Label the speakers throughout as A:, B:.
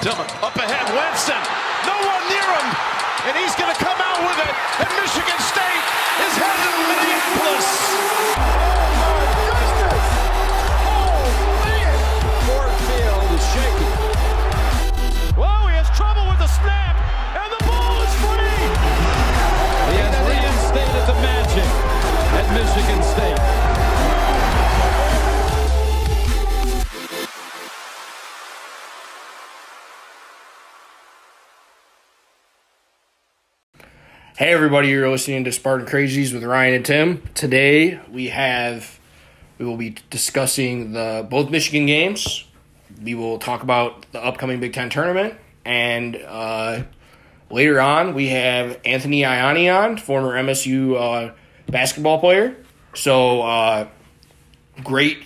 A: Dillon up ahead, Winston. No one near him, and he's going to come
B: everybody, you're listening to Spartan Crazies with Ryan and Tim. Today we have we will be discussing the both Michigan games. We will talk about the upcoming Big Ten tournament, and uh, later on we have Anthony Ianni on, former MSU uh, basketball player. So uh, great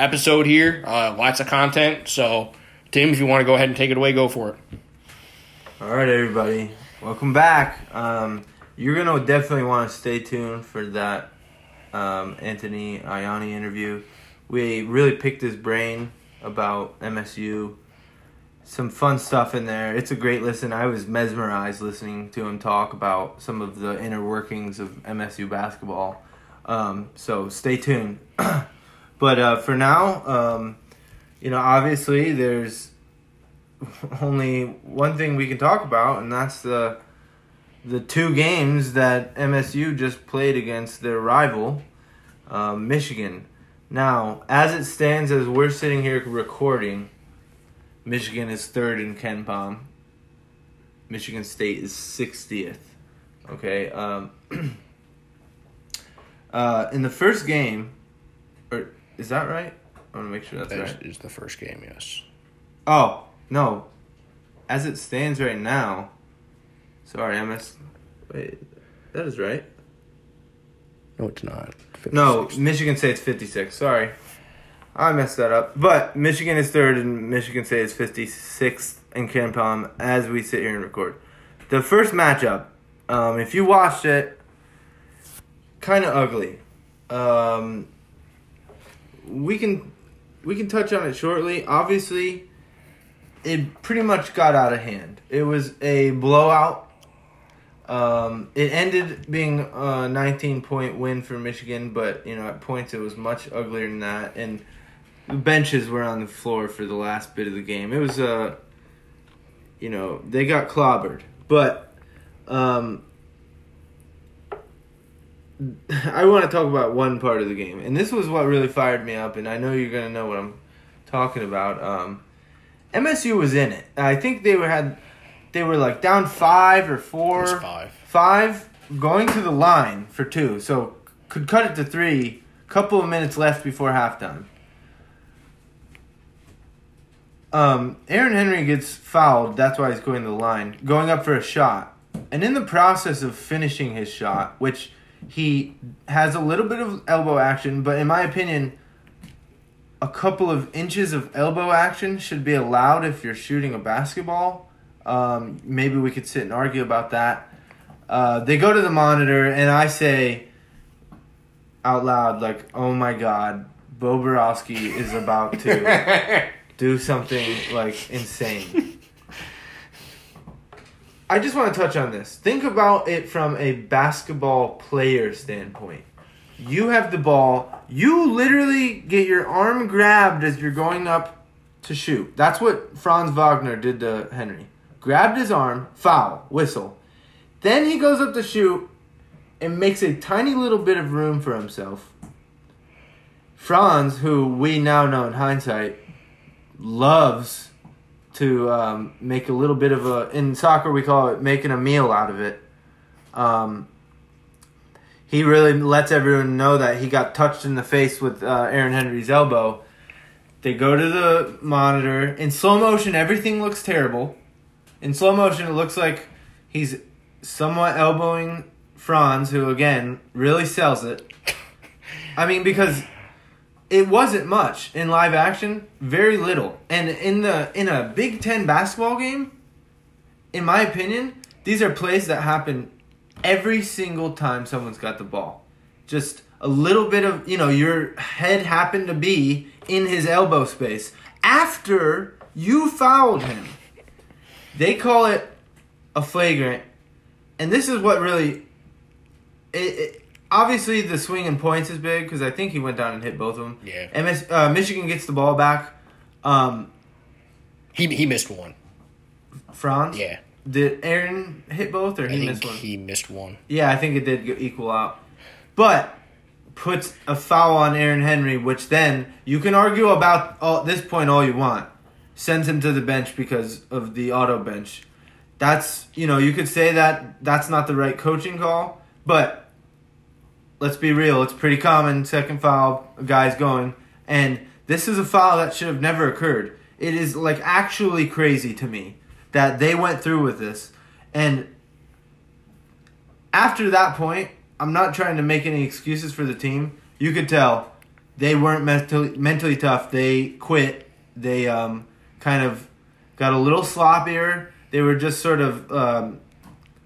B: episode here, uh, lots of content. So Tim, if you want to go ahead and take it away, go for it.
C: All right, everybody, welcome back. Um, you're gonna definitely want to stay tuned for that um, Anthony Ianni interview. We really picked his brain about MSU. Some fun stuff in there. It's a great listen. I was mesmerized listening to him talk about some of the inner workings of MSU basketball. Um, so stay tuned. but uh, for now, um, you know, obviously there's only one thing we can talk about, and that's the the two games that MSU just played against their rival, um, Michigan. Now, as it stands, as we're sitting here recording, Michigan is third in KenPom. Michigan State is sixtieth. Okay. Um, uh, in the first game, or is that right? I want to make sure that's
B: That
C: right.
B: is, is the first game, yes.
C: Oh, no. As it stands right now. Sorry, MS. Wait, that is right.
B: No, it's not.
C: No,
B: 56.
C: Michigan State's 56. Sorry. I messed that up. But Michigan is third and Michigan State is 56th in KenPom as we sit here and record. The first matchup, um, if you watched it, kind of ugly. Um, we can we can touch on it shortly. Obviously, it pretty much got out of hand. It was a blowout. Um, it ended being a 19 point win for Michigan, but you know at points it was much uglier than that, and the benches were on the floor for the last bit of the game. It was a, uh, you know, they got clobbered, but um, I want to talk about one part of the game, and this was what really fired me up, and I know you're gonna know what I'm talking about. Um, MSU was in it. I think they were had they were like down five or four,
B: five.
C: five, going to the line for two, so could cut it to three. Couple of minutes left before halftime. Um, Aaron Henry gets fouled. That's why he's going to the line, going up for a shot, and in the process of finishing his shot, which he has a little bit of elbow action, but in my opinion, a couple of inches of elbow action should be allowed if you're shooting a basketball. Um, maybe we could sit and argue about that. Uh, they go to the monitor, and I say out loud, like, "Oh my God, Bo Boroski is about to do something like insane." I just want to touch on this. Think about it from a basketball player standpoint. You have the ball. You literally get your arm grabbed as you're going up to shoot. That's what Franz Wagner did to Henry. Grabbed his arm, foul, whistle. Then he goes up to shoot and makes a tiny little bit of room for himself. Franz, who we now know in hindsight, loves to um, make a little bit of a in soccer we call it making a meal out of it. Um, he really lets everyone know that he got touched in the face with uh, Aaron Henry's elbow. They go to the monitor in slow motion. Everything looks terrible. In slow motion, it looks like he's somewhat elbowing Franz, who again really sells it. I mean, because it wasn't much in live action, very little. And in the in a Big 10 basketball game, in my opinion, these are plays that happen every single time someone's got the ball. Just a little bit of, you know, your head happened to be in his elbow space after you fouled him. They call it a flagrant, and this is what really. It, it, obviously, the swing and points is big because I think he went down and hit both of them.
B: Yeah.
C: MS, uh, Michigan gets the ball back. Um,
B: He he missed one.
C: Franz.
B: Yeah.
C: Did Aaron hit both or
B: I
C: he
B: think
C: missed one?
B: he missed one.
C: Yeah, I think it did equal out. But puts a foul on Aaron Henry, which then you can argue about all, this point all you want. Sends him to the bench because of the auto bench. That's, you know, you could say that that's not the right coaching call, but let's be real. It's pretty common. Second foul, guy's going. And this is a foul that should have never occurred. It is like actually crazy to me that they went through with this. And after that point, I'm not trying to make any excuses for the team. You could tell they weren't mentally mentally tough. They quit. They um, kind of got a little sloppier. They were just sort of um,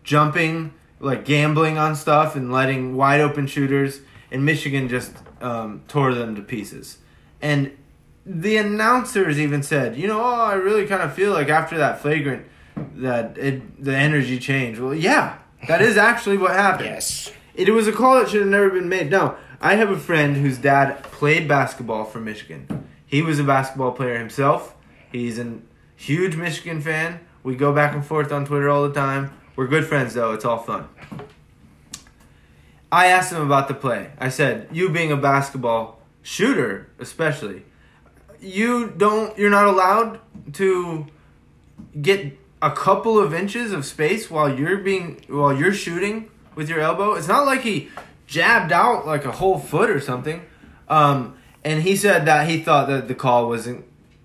C: jumping, like gambling on stuff and letting wide open shooters. And Michigan just um, tore them to pieces. And the announcers even said, you know, oh, I really kind of feel like after that flagrant that it the energy changed. Well, yeah, that is actually what happened.
B: Yes.
C: It was a call that should have never been made. Now, I have a friend whose dad played basketball for Michigan. He was a basketball player himself. He's a huge Michigan fan. We go back and forth on Twitter all the time. We're good friends, though. It's all fun. I asked him about the play. I said, "You being a basketball shooter, especially, you don't. You're not allowed to get a couple of inches of space while you're being while you're shooting with your elbow. It's not like he jabbed out like a whole foot or something. Um, and he said that he thought that the call wasn't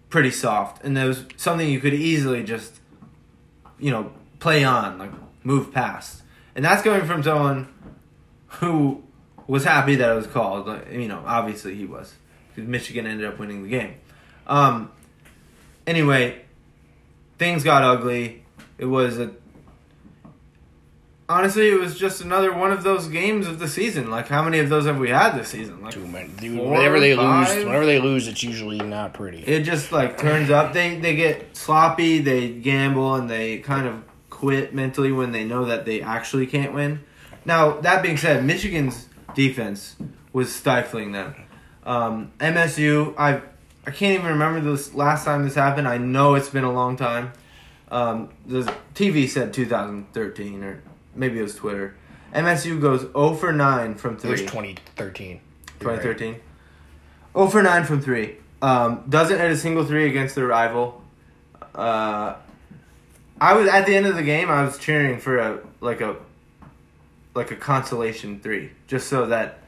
C: pretty soft, and there was something you could easily just, you know, play on, like move past. And that's coming from someone who was happy that it was called. You know, obviously he was, because Michigan ended up winning the game. Um, anyway, things got ugly. It was a honestly, it was just another one of those games of the season. Like, how many of those have we had this season? Like,
B: Too many. Dude,
C: Four,
B: whenever they
C: five?
B: lose, whenever they lose, it's usually not pretty.
C: it just like turns up. They they get sloppy. They gamble and they kind of quit mentally when they know that they actually can't win. Now that being said, Michigan's defense was stifling them. Um, MSU, I I can't even remember this last time this happened. I know it's been a long time. Um, the TV said 2013 or maybe it was Twitter. MSU goes 0 for 9 from
B: it
C: 3.
B: was 2013. You're right.
C: 2013. 0 for 9 from 3. Um, doesn't hit a single 3 against their rival. Uh, I was at the end of the game I was cheering for a like a like a consolation 3 just so that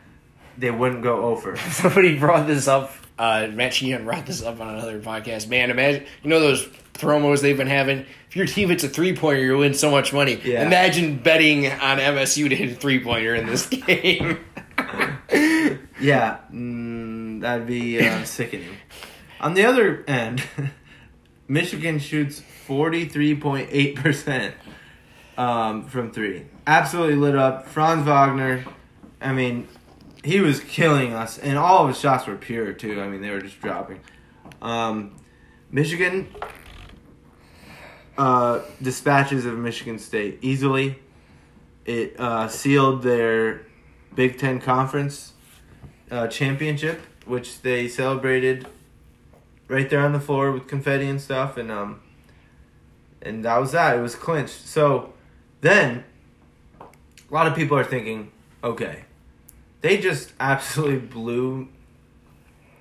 C: they wouldn't go over.
B: Somebody brought this up. Uh, Matt Sheehan brought this up on another podcast. Man, imagine you know those promos they've been having. If your team hits a three pointer, you win so much money.
C: Yeah.
B: Imagine betting on MSU to hit a three pointer in this game.
C: Yeah, mm, that'd be uh, sickening. On the other end, Michigan shoots 43.8% um, from three. Absolutely lit up. Franz Wagner, I mean, he was killing us, and all of his shots were pure, too. I mean, they were just dropping. Um, Michigan uh, dispatches of Michigan State easily. It uh, sealed their Big Ten Conference uh, championship, which they celebrated right there on the floor with confetti and stuff, and um, and that was that. It was clinched. So then, a lot of people are thinking, okay, they just absolutely blew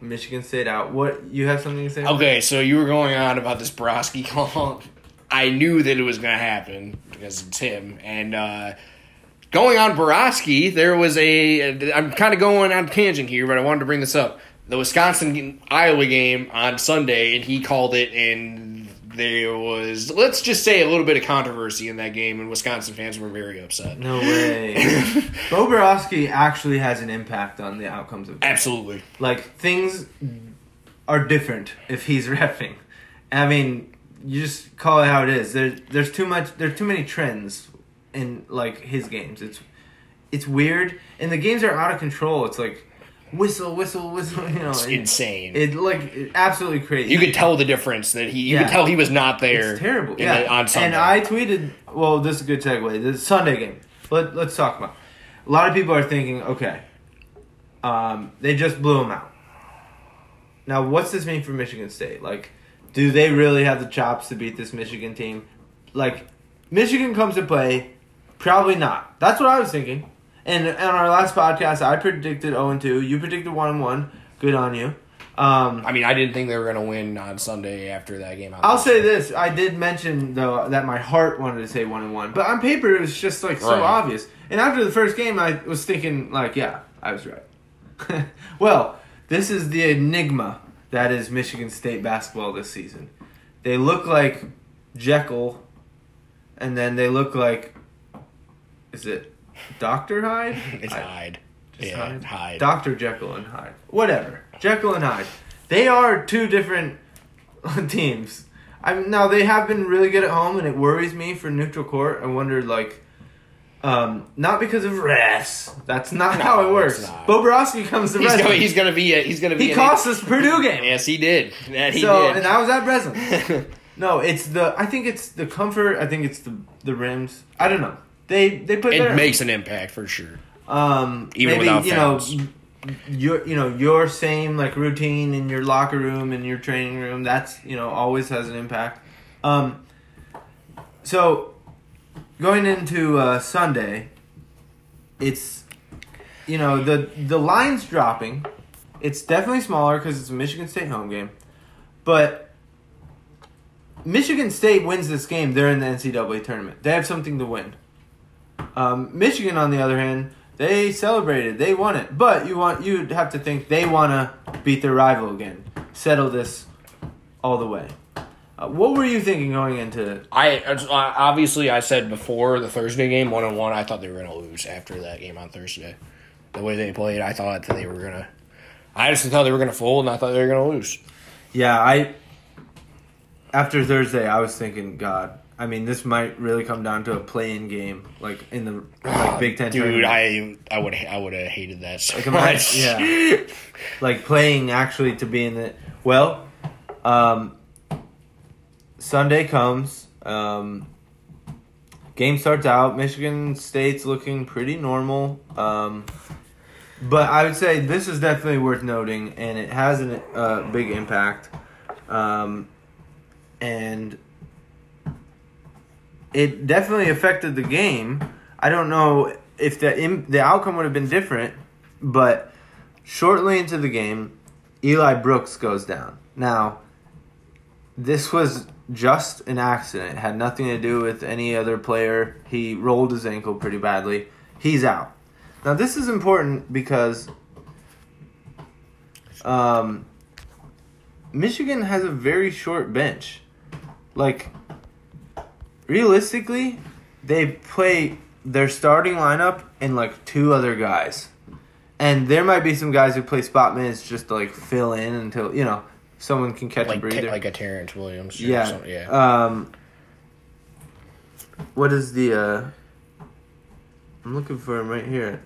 C: Michigan State out. What you have something to say?
B: okay, so you were going on about this Boroski call. I knew that it was going to happen because it's him. And uh, going on Boroski, there was a. I'm kind of going on tangent here, but I wanted to bring this up. The Wisconsin Iowa game on Sunday, and he called it, and there was, let's just say, a little bit of controversy in that game, and Wisconsin fans were very upset.
C: No way. Bo Boroski actually has an impact on the outcomes of games.
B: Absolutely.
C: like things are different if he's refing. I mean, you just call it how it is. There's there's too much. There's too many trends in like his games. It's it's weird, and the games are out of control. It's like whistle, whistle, whistle. You know,
B: It's
C: it,
B: insane.
C: it like it, absolutely crazy.
B: you could tell the difference that he. You
C: Yeah.
B: could tell he was not there.
C: It's terrible. Yeah.
B: the- on Sunday.
C: And I tweeted, well, this is a good segue. The Sunday game. Let, let's talk about. A lot of people are thinking, okay, um, they just blew him out. Now, what's this mean for Michigan State? Like, do they really have the chops to beat this Michigan team? Like, Michigan comes to play, probably not. That's what I was thinking. And on our last podcast, I predicted 0 2. You predicted 1 1. Good on you. Um,
B: I mean, I didn't think they were going to win on Sunday after that game.
C: I'll say this: I did mention though that my heart wanted to say one and one, but on paper it was just like so
B: Right.
C: obvious. And after the first game, I was thinking like, yeah, I was right. well, this is the enigma that is Michigan State basketball this season. They look like Jekyll, and then they look like, is it Doctor Hyde?
B: It's
C: I-
B: Hyde.
C: just
B: Yeah, Hyde.
C: Dr. Jekyll and Hyde. Whatever. Jekyll and Hyde. They are two different teams. I'm now they have been really good at home, and it worries me for neutral court. I wonder like, um, not because of refs. That's not
B: No,
C: how it works. Bobrovsky comes to
B: He's
C: Breslin.
B: going, he's going to be. A, he's to be.
C: he cost us Purdue game.
B: Yes, he did. That he
C: so
B: did.
C: and I was at Breslin. no, it's the. I think it's the comfort. I think it's the the rims. I don't know. They they put
B: it
C: their
B: makes an impact for sure.
C: um
B: Even
C: maybe
B: without
C: you know
B: fans.
C: your you know your same like routine in your locker room and your training room that's you know always has an impact um so going into uh sunday it's you know the the lines dropping it's definitely smaller because it's a michigan state home game but michigan state wins this game they're in the ncaa tournament they have something to win um, Michigan, on the other hand, they celebrated. They won it. But you want you'd have to think they want to beat their rival again, settle this all the way. Uh, what were you thinking going into?
B: I uh, obviously I said before the Thursday game one on one. I thought they were going to lose after that game on Thursday. The way they played, I thought that they were going to. I just thought they were going to fold, and I thought they were going to lose.
C: Yeah, I. After Thursday, I was thinking, God. I mean, this might really come down to a play-in game, like in the like Big Ten.
B: Dude,
C: tournament.
B: I I would I would have hated that so
C: Like, imagine-
B: much.
C: yeah. like playing actually to be in the well um sunday comes um game starts out michigan state's looking pretty normal um but i would say this is definitely worth noting and it has a uh, big impact um and it definitely affected the game i don't know if the Im- the outcome would have been different but shortly into the game, Eli Brooks goes down. Now, this was just an accident. It had nothing to do with any other player. He rolled his ankle pretty badly. He's out. Now, this is important because um, Michigan has a very short bench. Like, realistically, they play their starting lineup and like two other guys. And there might be some guys who play spot minutes just to like fill in until you know someone can catch a
B: like
C: breather.
B: like a Terrence Williams. or
C: yeah,
B: something, yeah.
C: Um, what is the? uh I'm looking for him right here.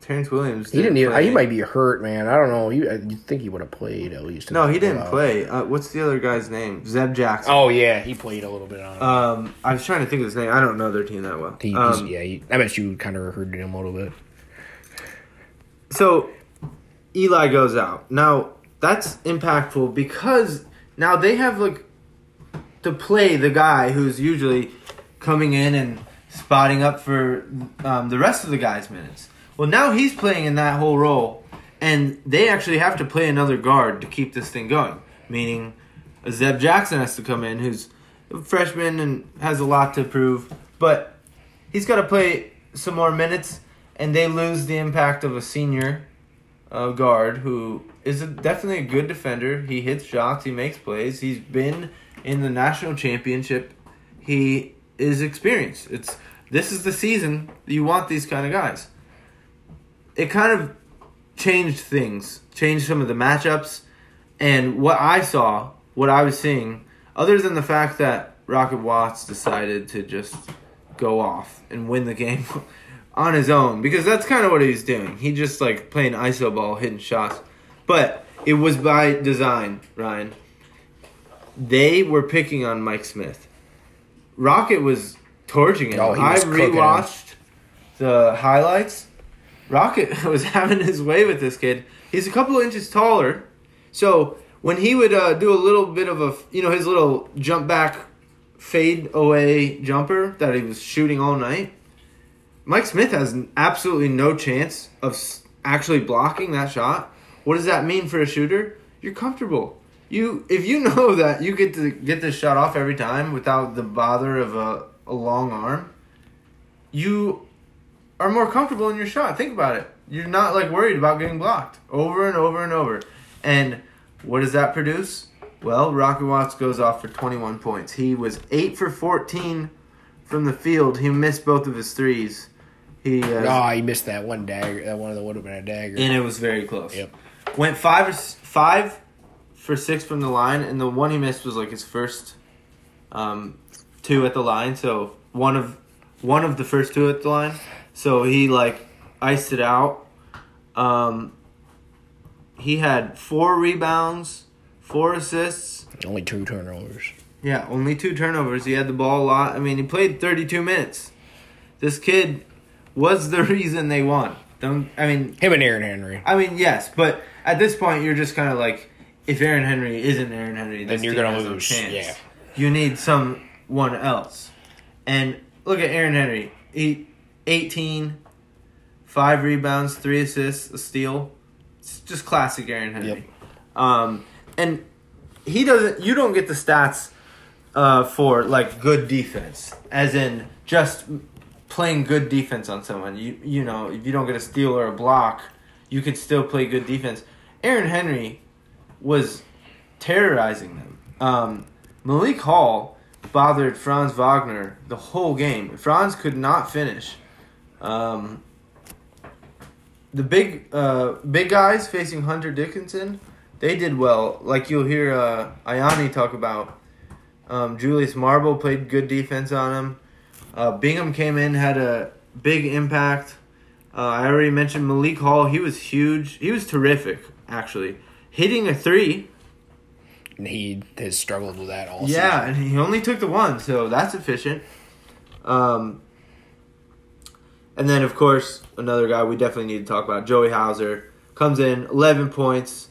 C: Terrence Williams.
B: he didn't. Even,
C: play.
B: he might be hurt, man. I don't know. You you think he would have played at least?
C: No, he didn't play. Uh, what's the other guy's name? Zeb Jackson.
B: Oh yeah, he played a little bit on. it.
C: Um, I was trying to think of his name. I don't know their team that well.
B: he,
C: Um,
B: yeah, he, I bet you kind of recruited him a little bit.
C: So Eli goes out. Now that's impactful because now they have like to play the guy who's usually coming in and spotting up for um, the rest of the guys' minutes. Well, now he's playing in that whole role, and they actually have to play another guard to keep this thing going. Meaning, Zeb Jackson has to come in, who's a freshman and has a lot to prove, but he's got to play some more minutes, and they lose the impact of a senior uh, guard who is a, definitely a good defender. He hits shots, he makes plays. He's been in the national championship. He is experienced. It's this is the season you want these kind of guys. It kind of changed things, changed some of the matchups, and what I saw, what I was seeing, other than the fact that Rocket Watts decided to just go off and win the game. on his own because that's kind of what he was doing. He just like playing iso ball, hitting shots, but it was by design, Ryan. They were picking on Mike Smith. Rocket was torching him.
B: Oh,
C: I
B: was cooking
C: rewatched the highlights. Rocket was having his way with this kid. He's a couple of inches taller, so when he would uh, do a little bit of a, you know, his little jump back, fade away jumper that he was shooting all night, Mike Smith has absolutely no chance of actually blocking that shot. What does that mean for a shooter? You're comfortable. You if you know that you get to get this shot off every time without the bother of a, a long arm, you are more comfortable in your shot. Think about it. You're not like worried about getting blocked over and over and over. And what does that produce? Well, Rocket Watts goes off for 21 points. He was 8 for 14 from the field. He missed both of his threes. He uh,
B: Oh, he missed that one dagger. That one of the would have been a dagger.
C: and it was very close.
B: Yep.
C: Went 5 5 for 6 from the line and the one he missed was like his first um, two at the line, so one of one of the first two at the line. So he like iced it out. Um, he had four rebounds, four assists.
B: Only two turnovers.
C: Yeah, only two turnovers. He had the ball a lot. I mean, he played 32 minutes. This kid was the reason they won. Don't I mean?
B: Him and Aaron Henry.
C: I mean, yes, but at this point, you're just kind of like, if Aaron Henry isn't Aaron Henry,
B: Then you're gonna
C: no
B: lose,
C: chance.
B: yeah.
C: you need someone else. And look at Aaron Henry. He 18, five rebounds, three assists, a steal. It's just classic Aaron Henry.
B: Yep.
C: Um, and he doesn't. You don't get the stats uh, for like good defense, as in just playing good defense on someone. You you know if you don't get a steal or a block, you could still play good defense. Aaron Henry was terrorizing them. Um, Malik Hall bothered Franz Wagner the whole game. Franz could not finish. Um, the big uh, big guys facing Hunter Dickinson, they did well. Like you'll hear uh, Ianni talk about. Um, Julius Marble played good defense on him. Uh, Bingham came in, had a big impact. Uh, I already mentioned Malik Hall. He was huge. He was terrific, actually. Hitting a three.
B: And he has struggled with that all
C: Yeah, and he only took the one, so that's efficient. Um, and then, of course, another guy we definitely need to talk about, Joey Hauser, comes in, 11 points.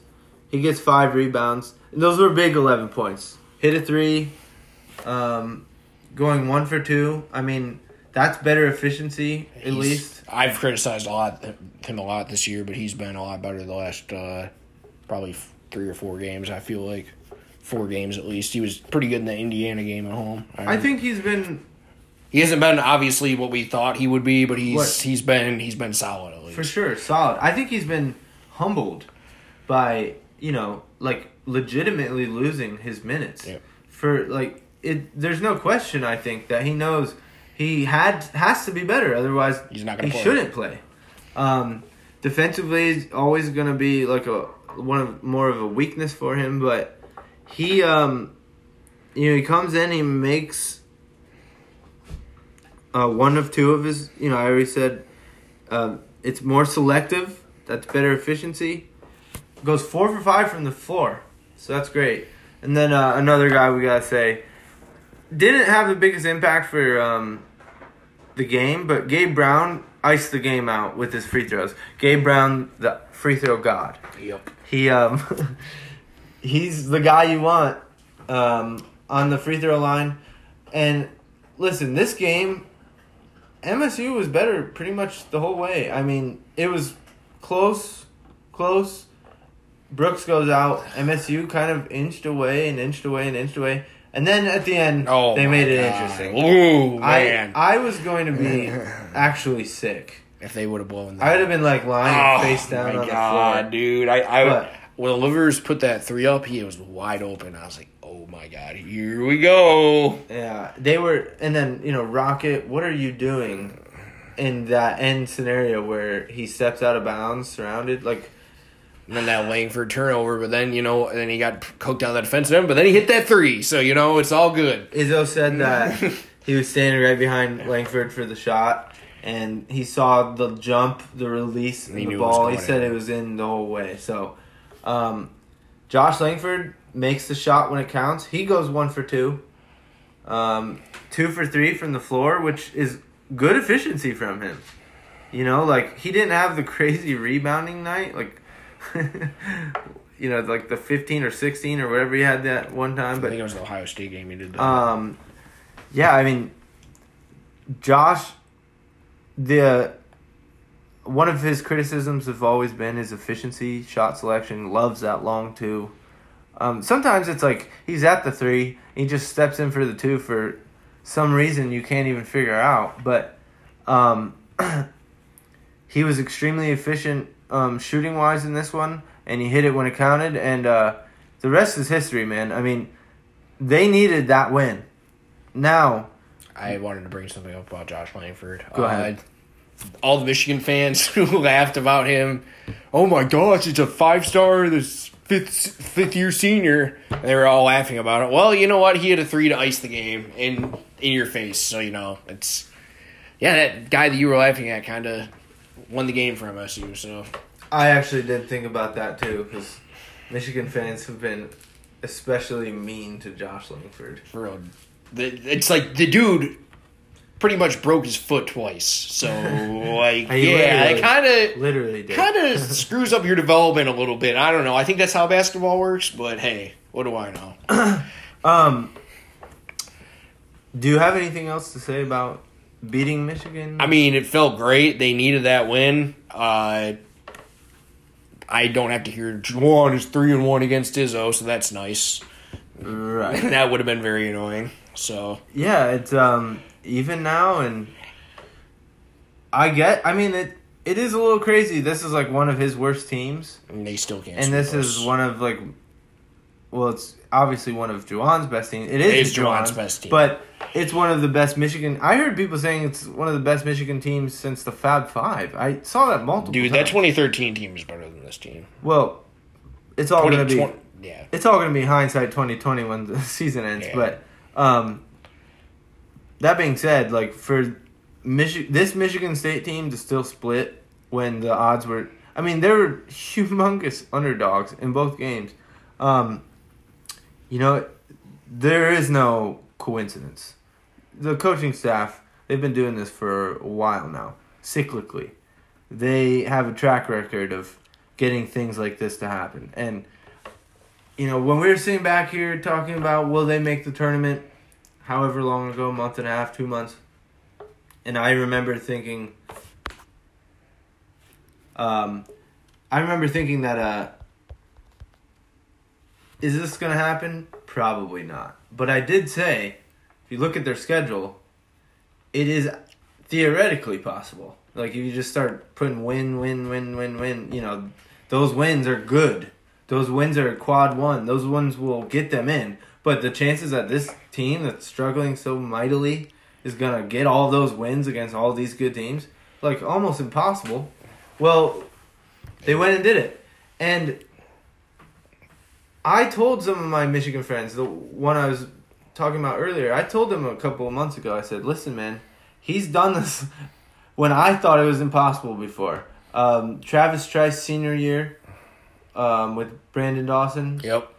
C: He gets five rebounds. And those were big 11 points. Hit a three, um, going one for two. I mean, that's better efficiency, at
B: He's-
C: least.
B: I've criticized a lot him a lot this year, but he's been a lot better the last uh, probably three or four games. I feel like four games at least. He was pretty good in the Indiana game at home.
C: I think he's been,
B: he hasn't been obviously what we thought he would be, but he's
C: What?
B: he's been he's been solid at least.
C: for sure, solid. I think he's been humbled by, you know, like legitimately losing his minutes.
B: Yep.
C: For like it there's no question I think that he knows he had has to be better otherwise
B: He's not gonna
C: he
B: play.
C: shouldn't play. Um defensively is always going to be like a one of more of a weakness for him, but he um you know, he comes in, he makes uh, one of two of his, you know, I already said um, it's more selective. That's better efficiency. Goes four for five from the floor, so that's great. And then uh, another guy we gotta say didn't have the biggest impact for um, the game, but Gabe Brown iced the game out with his free throws. Gabe Brown, the free throw god.
B: Yep.
C: He um, he's the guy you want um, on the free throw line. And listen, this game, MSU was better pretty much the whole way. I mean, it was close, close. Brooks goes out. MSU kind of inched away and inched away and inched away, and then at the end,
B: Oh,
C: they made it
B: God.
C: interesting.
B: Ooh man!
C: I I was going to be actually sick.
B: if they would have blown that,
C: I would have been like lying
B: oh,
C: face down
B: my
C: on
B: God,
C: the floor.
B: dude! I, I
C: But-
B: when Livers put that three up, he was wide open. I was like, oh my god, here we go.
C: Yeah, they were, and then you know, Rocket. What are you doing in that end scenario where he steps out of bounds, surrounded? Like,
B: And then that Langford turnover, but then you know, then he got cooked down the defensive end, but then he hit that three, so you know it's all good.
C: Izzo said that he was standing right behind Langford for the shot, and he saw the jump, the release, and
B: He
C: the
B: knew it was
C: ball. He said
B: in.
C: it was in the whole way. So, um, Josh Langford makes the shot when it counts. He goes one for two, um, two for three from the floor, which is good efficiency from him. You know, like he didn't have the crazy rebounding night, like. you know, like the fifteen or sixteen or whatever he had that one time, But I
B: think it was the Ohio State game he did that.
C: um, yeah, I mean, Josh, the one of his criticisms have always been his efficiency, shot selection. Loves that long two. Um, sometimes it's like he's at the three, he just steps in for the two for some reason you can't even figure out. But um, he was extremely efficient um, shooting wise in this one, and he hit it when it counted. And uh, the rest is history, man. I mean, they needed that win. Now,
B: I wanted to bring something up about Josh Langford.
C: Go ahead.
B: Uh, all the Michigan fans who laughed about him. Oh my gosh, it's a five star, this fifth fifth year senior. And they were all laughing about it. Well, you know what? He had a three to ice the game in in your face. So you know it's yeah. That guy that you were laughing at kind of won the game for MSU. So
C: I actually did think about that too, because Michigan fans have been especially mean to Josh Langford.
B: for real, the, it's like the dude pretty much broke his foot twice. So like yeah, it kind of
C: Literally
B: kind of screws up your development a little bit. I don't know. I think that's how basketball works, but hey, what do I know?
C: Um, do you have anything else to say about beating Michigan?
B: I mean, it felt great. They needed that win. Uh, I don't have to hear Juwan is three and one against Izzo, so that's nice.
C: right.
B: that would have been very annoying. So
C: Yeah, it's um even now, and I get. I mean, it it is a little crazy. This is like one of his worst teams,
B: and they still can't.
C: and this
B: us.
C: is one of like, well, it's obviously one of Juwan's best teams. It
B: It
C: is,
B: is Juwan's best team.
C: but it's one of the best Michigan. I heard people saying it's one of the best Michigan teams since the Fab Five. I saw that multiple.
B: Dude, that 2013 team is better than this team.
C: Well, it's all gonna be.
B: 2020 yeah.
C: it's all going to be hindsight 2020 when the season ends
B: Yeah.
C: but um that being said like for Michi- this Michigan State team to still split when the odds were I mean they were humongous underdogs in both games um you know there is no coincidence the coaching staff they've been doing this for a while now cyclically they have a track record of getting things like this to happen and you know, when we were sitting back here talking about will they make the tournament, however long ago, a month and a half, two months, and I remember thinking, um, I remember thinking that, uh, is this gonna happen? Probably not. But I did say, you look at their schedule, it is theoretically possible. Like if you just start putting win, win, win, win, win, you know, those wins are good. Those wins are quad one. Those ones will get them in. But the chances that this team that's struggling so mightily is gonna get all those wins against all these good teams, like almost impossible. Well, they went and did it. And I told some of my Michigan friends, the one I was talking about earlier, I told him a couple of months ago, I said, listen, man, he's done this when I thought it was impossible before. Um, Travis Trice senior year um, with Branden Dawson.
B: Yep.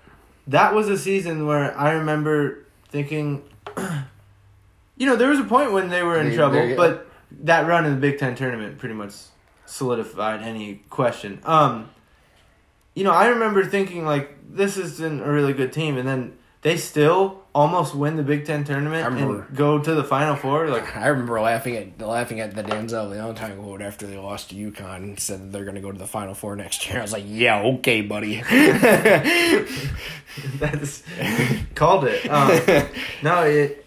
C: That was a season where I remember thinking, you know, there was a point when they were in
B: They-
C: trouble, but that run in the Big Ten tournament pretty much solidified any question. Um, you know, I remember thinking like this isn't a really good team, and then they still almost win the Big Ten tournament
B: remember-
C: and go to the Final Four. Like,
B: I remember laughing at laughing at the Denzel Valentine quote after they lost to UConn and said that they're going to go to the Final Four next year. I was like, yeah, okay, buddy.
C: That's called it. Um, no, it,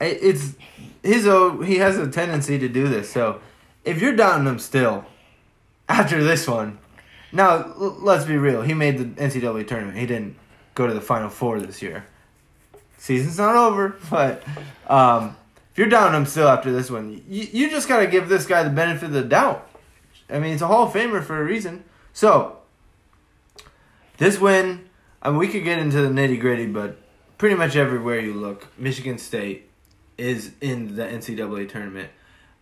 C: it it's his. he has a tendency to do this. So if you're doubting him still after this one, now l- let's be real. He made the NCAA tournament. He didn't go to the Final Four this year. Season's not over, but um, if you're doubting him still after this one, you, you just got to give this guy the benefit of the doubt. I mean, he's a Hall of Famer for a reason. So this win, I mean, we could get into the nitty gritty, but pretty much everywhere you look, Michigan State is in the NCAA tournament.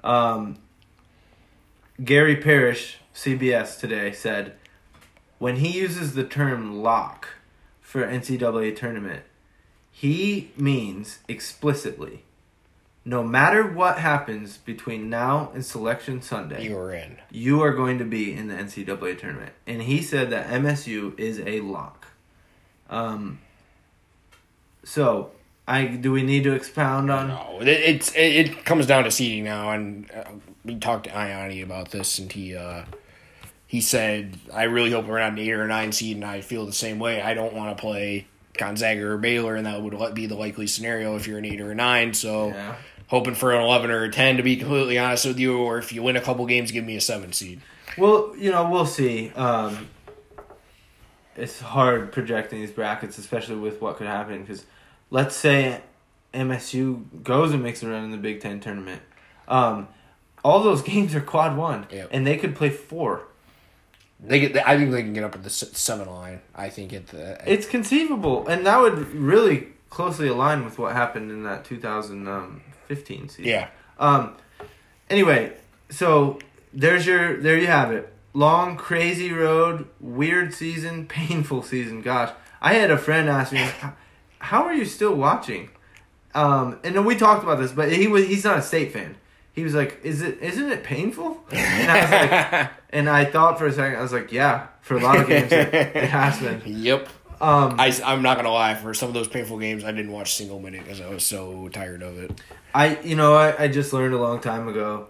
C: Um, Gary Parrish, CBS today said, when he uses the term lock for NCAA tournament, he means explicitly, no matter what happens between now and Selection Sunday,
B: You were in.
C: you are going to be in the NCAA tournament. And he said that MSU is a lock. Um, so, I do we need to expound on?
B: No, it, it's it, it comes down to seeding now, and uh, we talked to Ianni about this, and he uh, he said, "I really hope we're not an eight or nine seed, and I feel the same way. I don't want to play Gonzaga or Baylor, and that would be the likely scenario if you're an eight or a nine. So,
C: Yeah.
B: hoping for an eleven or a ten, to be completely honest with you, or if you win a couple games, give me a seven seed.
C: Well, you know, we'll see. Um, it's hard projecting these brackets, especially with what could happen. Because let's say MSU goes and makes a run in the Big Ten tournament. Um, all those games are quad one,
B: Yep.
C: and they could play four.
B: They get, I think they can get up at the s- seven line. I think at the
C: It's conceivable, and that would really closely align with what happened in that 2015 season.
B: yeah.
C: Um. Anyway, so there's your there you have it. Long, crazy road, weird season, painful season. Gosh, I had a friend ask me, "How- "How are you still watching?" Um, and then we talked about this, but he was he's not a state fan. He was like, "Is it isn't it painful?" And I was like, and I thought for a second, I was like, "Yeah, for a lot of games, it, it has been."
B: Yep.
C: Um,
B: I, I'm not gonna lie. For some of those painful games, I didn't watch single minute because I was so tired of it.
C: I you know I, I just learned a long time ago.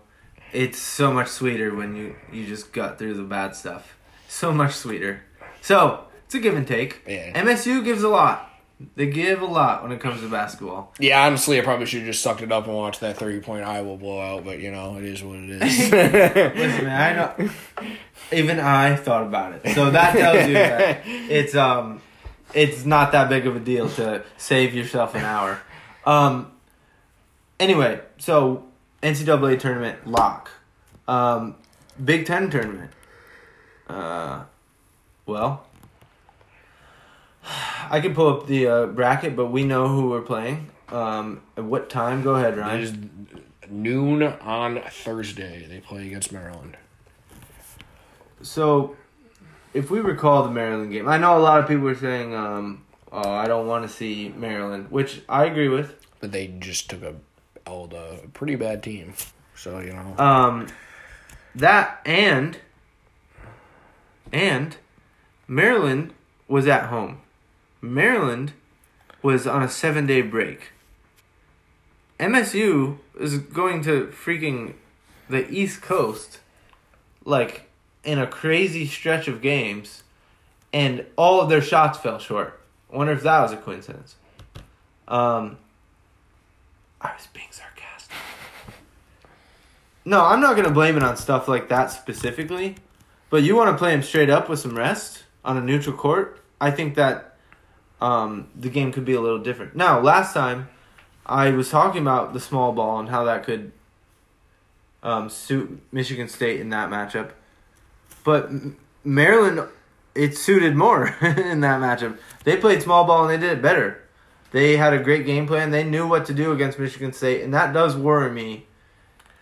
C: It's so much sweeter when you you just got through the bad stuff. So much sweeter. So it's a give and take.
B: Yeah.
C: MSU gives a lot. They give a lot when it comes to basketball.
B: Yeah, honestly, I probably should have just sucked it up and watched that three point Iowa blowout, but you know, it is what it is.
C: Listen, man, I know. Even I thought about it. So that tells you that it's um, it's not that big of a deal to save yourself an hour. Um. Anyway, so NCAA tournament lock, um, Big Ten tournament. Uh, well, I can pull up the uh, bracket, but we know who we're playing. Um, at what time? Go ahead, Ryan.
B: is noon on Thursday. They play against Maryland.
C: So, if we recall the Maryland game, I know a lot of people are saying, um, "Oh, I don't want to see Maryland," which I agree with.
B: But they just took a, held a pretty bad team. So, you know.
C: Um, that and and Maryland was at home. Maryland was on a seven day break. MSU is going to freaking the East Coast, like in a crazy stretch of games, and all of their shots fell short. I wonder if that was a coincidence. Um, I was being sarcastic. No, I'm not gonna blame it on stuff like that specifically, but you want to play him straight up with some rest on a neutral court. I think that um, the game could be a little different. Now, last time I was talking about the small ball and how that could um, suit Michigan State in that matchup, but Maryland it suited more in that matchup. They played small ball and they did it better. They had a great game plan. They knew what to do against Michigan State, and that does worry me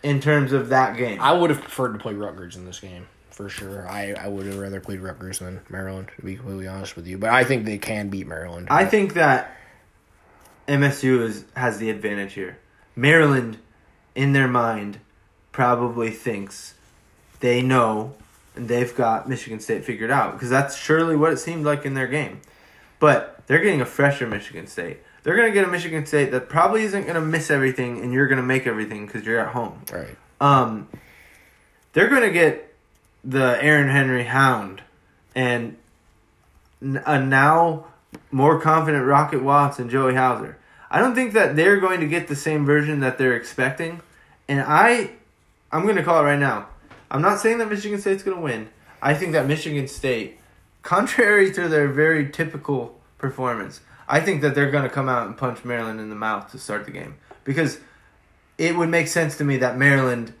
C: in terms of that game.
B: I would have preferred to play Rutgers in this game. For sure. I, I would have rather played Rutgers than Maryland, to be completely honest with you. But I think they can beat Maryland.
C: I think that MSU is has the advantage here. Maryland, in their mind, probably thinks they know and they've got Michigan State figured out because that's surely what it seemed like in their game. But they're getting a fresher Michigan State. They're going to get a Michigan State that probably isn't going to miss everything, and you're going to make everything because you're at home.
B: Right.
C: Um, they're going to get the Aaron Henry Hound and a now more confident Rocket Watts and Joey Hauser. I don't think that they're going to get the same version that they're expecting, and I, I'm going to call it right now. I'm not saying that Michigan State's going to win. I think that Michigan State, contrary to their very typical performance, I think that they're going to come out and punch Maryland in the mouth to start the game because it would make sense to me that Maryland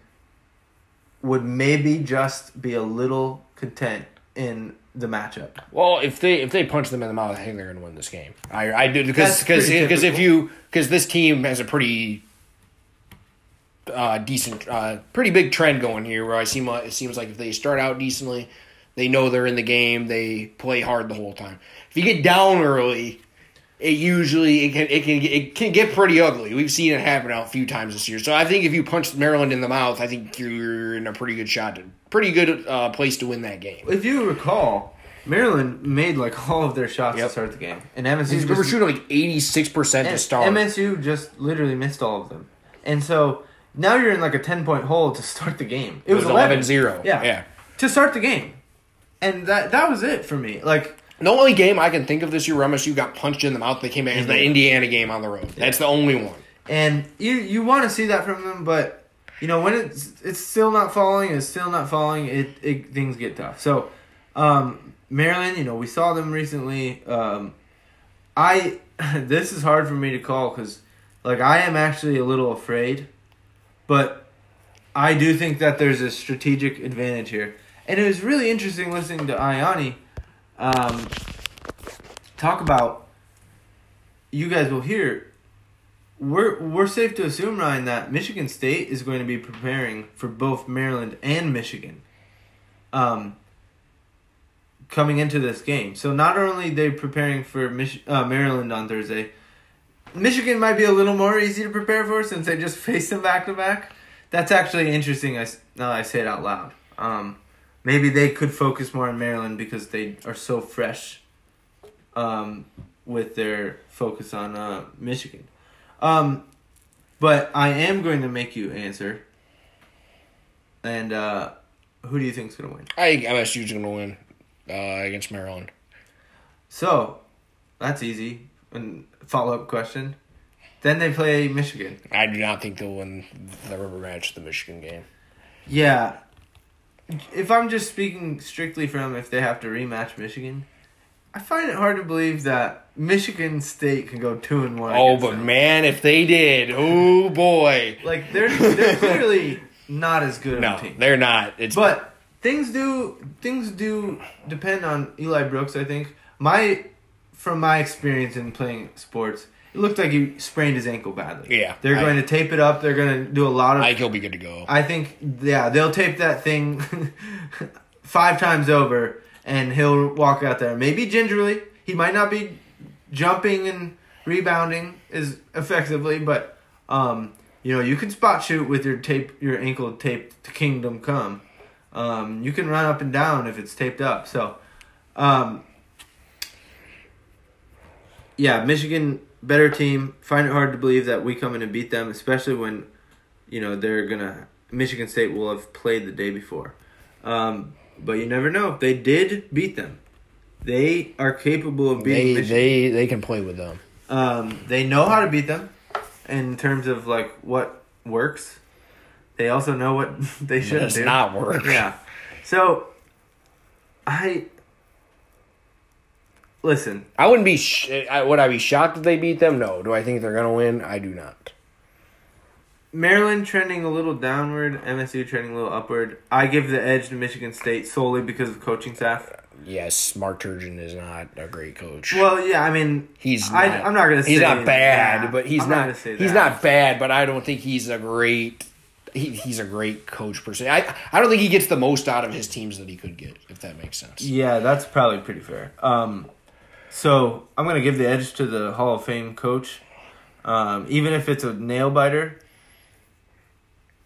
C: would maybe just be a little content in the matchup.
B: Well, if they if they punch them in the mouth, I think they're going to win this game. I I do because because because if you because this team has a pretty uh, decent, uh, pretty big trend going here. Where I seem like it seems like if they start out decently, they know they're in the game. They play hard the whole time. If you get down early, it usually it can it can get, it can get pretty ugly. We've seen it happen a few times this year. So I think if you punch Maryland in the mouth, I think you're in a pretty good shot, to, pretty good uh, place to win that game.
C: If you recall, Maryland made like all of their shots
B: Yep.
C: to start the game, and MSU
B: We were shooting like eighty six percent to start.
C: MSU just literally missed all of them, and so now you're in like a ten point hole to start the game.
B: it was 11-0.
C: Yeah.
B: yeah.
C: to start the game, and that that was it for me. Like
B: The only game I can think of this year where MSU got punched in the mouth, they came back, is the
C: Mhm.
B: Indiana game on the road. That's the only one.
C: And you you want to see that from them, but you know when it's it's still not falling, it's still not falling. It, it things get tough. So um, Maryland, you know, we saw them recently. Um, I this is hard for me to call because like I am actually a little afraid, but I do think that there's a strategic advantage here. And it was really interesting listening to Ianni um, talk about. You guys will hear we're we're safe to assume, Ryan, that Michigan State is going to be preparing for both Maryland and Michigan. Um, coming into this game, so not only they preparing for Mich- uh, Maryland on Thursday, Michigan might be a little more easy to prepare for since they just faced them back to back. That's actually interesting. I now that I say it out loud. Um, maybe they could focus more on Maryland because they are so fresh. Um, with their focus on uh, Michigan. Um, but I am going to make you answer. And uh, who do you think's going to win?
B: I think MSU's going to win uh, against Maryland.
C: So, that's easy. And follow up question. Then they play Michigan.
B: I do not think they'll win the rubber match, the Michigan game.
C: Yeah. If I'm just speaking strictly from if they have to rematch Michigan, I find it hard to believe that Michigan State can go two and one.
B: Oh, but
C: them.
B: man, if they did, oh boy.
C: like they're they're clearly not as good of
B: No,
C: a team.
B: they're not. It's
C: But things do things do depend on Eli Brooks. I think my from my experience in playing sports, it looked like he sprained his ankle badly.
B: Yeah,
C: they're
B: I-
C: going to tape it up. They're going to do a lot of.
B: I think he'll be good to go.
C: I think yeah, they'll tape that thing five times over, and he'll walk out there. Maybe gingerly. He might not be jumping and rebounding as effectively, but um, you know you can spot shoot with your tape, your ankle taped to kingdom come. Um, you can run up and down if it's taped up. So, um, yeah, Michigan better team. Find it hard to believe that we come in and beat them, especially when you know they're gonna. Michigan State will have played the day before, um, but you never know. They did beat them, they are capable of beating
B: They,
C: Michigan.
B: they they can play with them.
C: Um, they know how to beat them in terms of like what works. They also know what they shouldn't
B: Does
C: do.
B: not work.
C: Yeah. So, I listen.
B: I wouldn't be. Sh- I, would I be shocked if they beat them? No. Do I think they're gonna win? I do not.
C: Maryland trending a little downward, MSU trending a little upward. I give the edge to Michigan State solely because of coaching staff.
B: Yes, Mark Turgeon is not a great coach.
C: Well, yeah, I mean,
B: He's
C: I,
B: not,
C: I'm not gonna.
B: he's not bad,
C: that.
B: but he's
C: I'm
B: not.
C: gonna say
B: he's not bad, but I don't think he's a great. He, he's a great coach per se. I I don't think he gets the most out of his teams that he could get, if that makes sense.
C: Yeah, that's probably pretty fair. Um, so I'm gonna give the edge to the Hall of Fame coach, um, even if it's a nail biter.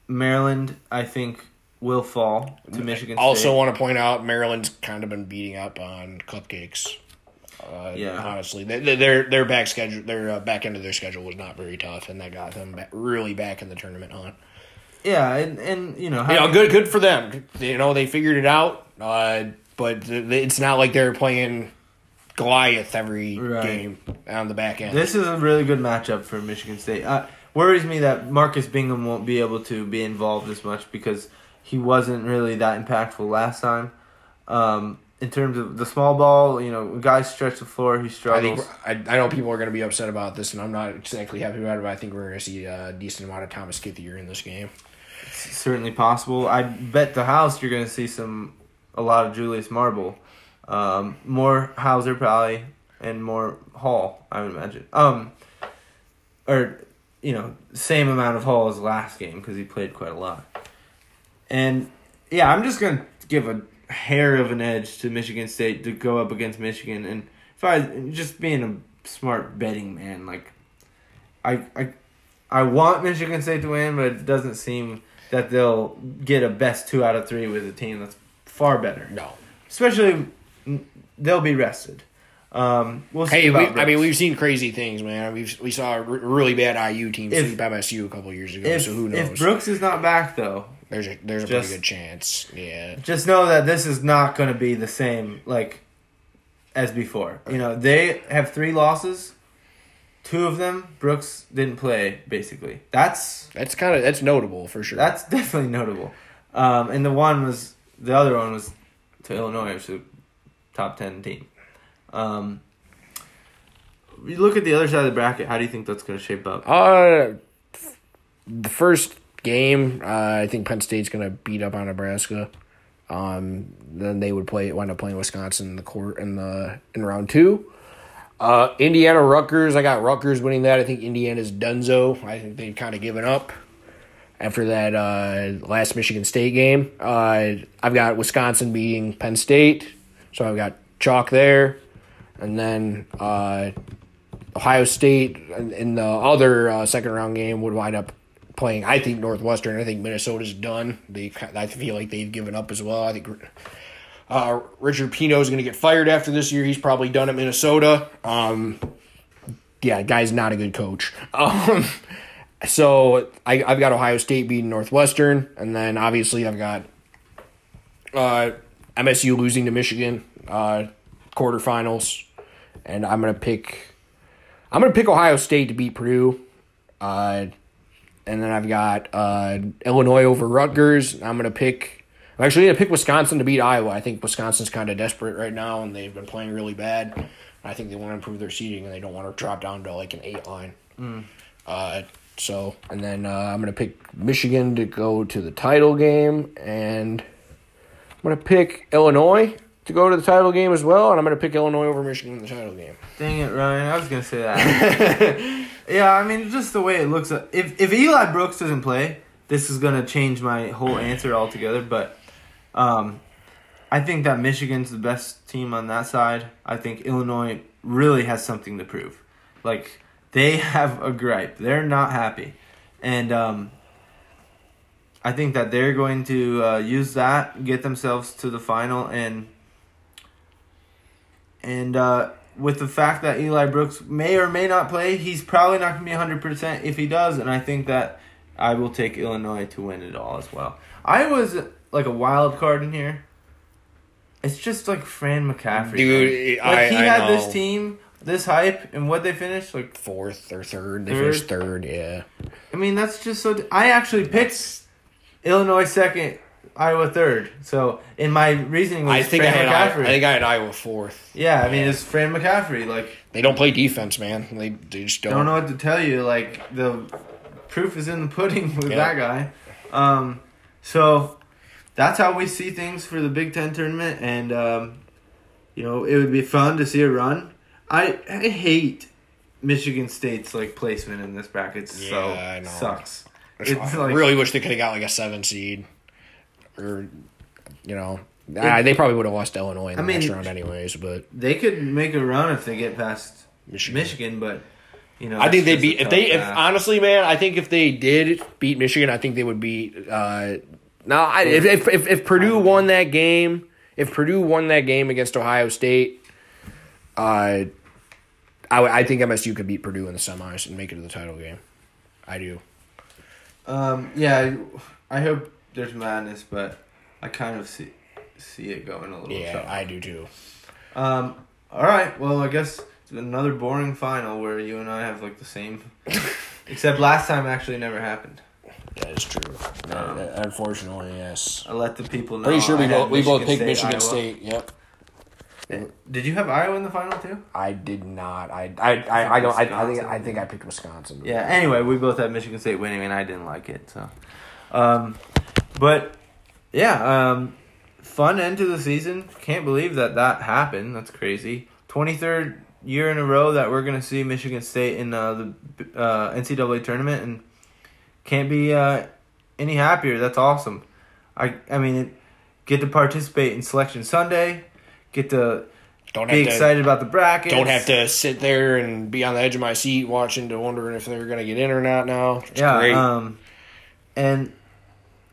C: Maryland, I think, will fall to Michigan.
B: Also,
C: State.
B: want to point out Maryland's kind of been beating up on cupcakes. Uh,
C: Yeah.
B: honestly, they, their their back schedule, their uh, back end of their schedule was not very tough, and that got them back, really back in the tournament hunt.
C: yeah, and, and you know,
B: You know, good good for them. You know, they figured it out. Uh, but th- it's not like they're playing Goliath every
C: Right.
B: game on the back end.
C: This is a really good matchup for Michigan State. Uh, worries me that Marcus Bingham won't be able to be involved as much because he wasn't really that impactful last time. Um, in terms of the small ball, you know, guys stretch the floor, he
B: I
C: struggles.
B: think I, I know people are going to be upset about this, and I'm not exactly happy about it. But I think we're going to see a decent amount of Thomas Kithier in this game.
C: certainly possible. I bet the house you're going to see some a lot of Julius Marble, um, more Hauser probably, and more Hall. I would imagine. Um, or you know, same amount of Hall as last game because he played quite a lot. And yeah, I'm just gonna give a hair of an edge to Michigan State to go up against Michigan, and if I just being a smart betting man, like I I I want Michigan State to win, but it doesn't seem that they'll get a best two out of three with a team that's far better.
B: No.
C: Especially, they'll be rested. Um, we'll see
B: Hey, we, I mean, we've seen crazy things, man. We we saw a r- really bad IU team
C: If-
B: sweep MSU a couple years ago.
C: if,
B: so who
C: if
B: knows?
C: Brooks is not back though,
B: there's a there's a pretty good chance. Yeah.
C: just know that this is not going to be the same like as before. You know, they have three losses. Two of them, Brooks didn't play. Basically, that's
B: That's kind of that's notable for sure.
C: that's definitely notable. Um, and the one was the other one was to Illinois, which top ten team. Um, you look at the other side of the bracket. How do you think that's going to shape up?
B: Uh, the first game, uh, I think Penn State's gonna beat up on Nebraska. Um, then they would play wind up playing Wisconsin in the court in the in round two. Uh, Indiana Rutgers, I got Rutgers winning that. I think Indiana's Dunzo. I think they've kind of given up after that uh, last Michigan State game. Uh, I've got Wisconsin beating Penn State, so I've got chalk there, and then uh, Ohio State in the other uh, second round game would wind up playing. I think Northwestern. I think Minnesota's done. They I feel like they've given up as well. I think uh, Richard Pitino is going to get fired after this year. He's probably done at Minnesota. Um, yeah, guy's not a good coach. Um, so I, I've got Ohio State beating Northwestern, and then obviously I've got uh, MSU losing to Michigan uh, quarterfinals, and I'm gonna pick I'm gonna pick Ohio State to beat Purdue, uh, and then I've got uh, Illinois over Rutgers. I'm gonna pick. I'm actually gonna pick Wisconsin to beat Iowa. I think Wisconsin's kind of desperate right now, and they've been playing really bad. I think they want to improve their seeding, and they don't want to drop down to like an eight line. Uh, so, and then uh, I'm gonna pick Michigan to go to the title game, and I'm gonna pick Illinois to go to the title game as well, and I'm gonna pick Illinois over Michigan in the title game.
C: Dang it, Ryan! I was gonna say that. yeah, I mean, just the way it looks. If if Eli Brooks doesn't play, this is gonna change my whole answer altogether. But, um, I think that Michigan's the best team on that side. I think Illinois really has something to prove. Like they have a gripe. They're not happy, and um, I think that they're going to uh, use that, get themselves to the final, and and uh, with the fact that Eli Brooks may or may not play, he's probably not going to be 100% if he does. And I think that I will take Illinois to win it all as well. I was like a wild card in here. It's just like Fran McCaffery.
B: Dude,
C: like
B: I-
C: he
B: I
C: had
B: know.
C: this team, this hype, and what they finished like.
B: Fourth or third, they
C: Third.
B: finished third. Yeah,
C: I mean, that's just so. I actually picked Illinois second, Iowa third. So in my reasoning was
B: I think I
C: Fran
B: had I,
C: McCaffery.
B: I think I had Iowa fourth.
C: yeah, I mean it's Fran McCaffery. Like
B: They don't play defense, man. They, they just don't.
C: I don't know what to tell you. Like the proof is in the pudding with
B: Yeah.
C: that guy. Um, so that's how we see things for the Big Ten tournament, and um, you know it would be fun to see a run. I I hate Michigan State's like placement in this bracket. So
B: Yeah, I know.
C: Sucks.
B: I
C: like
B: really wish they could have got like a seven seed, or you know, ah, they probably would have lost Illinois in the
C: I mean-
B: next round anyways. But
C: they could make a run if they get past
B: Michigan.
C: Michigan, but you know
B: I think they'd beat if they if honestly, man. I think if they did beat Michigan, I think they would beat. Uh, no, I, if, if if if Purdue won that game, if Purdue won that game against Ohio State, uh, I I think MSU could beat Purdue in the semis and make it to the title game. I do.
C: Um, yeah, I hope there's madness, but I kind of see see it going a little.
B: Yeah,
C: tough.
B: I do too.
C: Um. All right. Well, I guess another boring final where you and I have like the same, except last time actually never happened.
B: That is true.
C: Um,
B: unfortunately, yes.
C: I let the people know.
B: Pretty sure we both we both picked Michigan
C: Iowa.
B: State. Yep.
C: Did you have Iowa in the final too?
B: I did not. I I I, I don't. I, I think I think I picked Wisconsin.
C: Yeah. Anyway, we both had Michigan State winning, and I didn't like it. So, um, but yeah, um, fun end to the season. Can't believe that that happened. That's crazy. Twenty third year in a row that we're gonna see Michigan State in uh, the uh, NCAA tournament, and can't be uh, any happier. That's awesome. I I mean, get to participate in Selection Sunday, get to
B: Don't
C: be
B: have to
C: excited about the brackets.
B: don't have to sit there and be on the edge of my seat watching to wondering if they're going to get in or not now. It's
C: yeah,
B: great.
C: um, and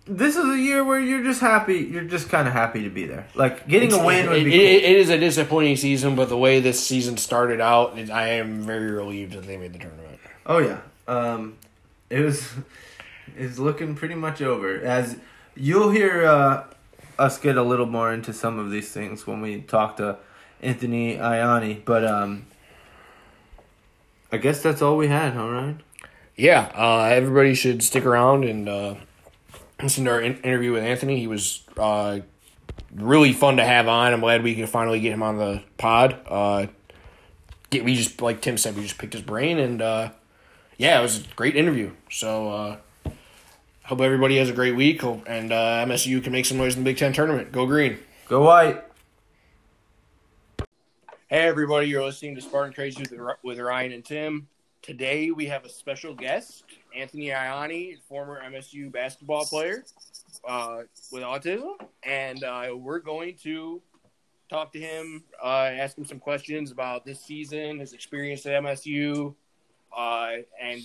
C: this is a year where you're just happy. You're just kind of happy to be there. Like getting a win would be
B: it-
C: cool.
B: it is a disappointing season, but the way this season started out, I am very relieved that they made the tournament.
C: Oh yeah. Um, it was is looking pretty much over. As you'll hear uh, us get a little more into some of these things when we talk to Anthony Ianni, but um, I guess that's all we had. All right.
B: Yeah, uh, everybody should stick around and uh, listen to our in- interview with Anthony. He was uh, really fun to have on. I'm glad we can finally get him on the pod. Uh, get we just like Tim said, we just picked his brain, and uh, yeah, it was a great interview. So uh, hope everybody has a great week, hope, and uh, MSU can make some noise in the Big Ten tournament. Go green!
C: Go white.
B: Hey everybody, you're listening to Spartan Crazy with, with Ryan and Tim. Today we have a special guest, Anthony Ianni, former MSU basketball player uh, with autism, and uh, we're going to talk to him, uh, ask him some questions about this season, his experience at MSU, uh, and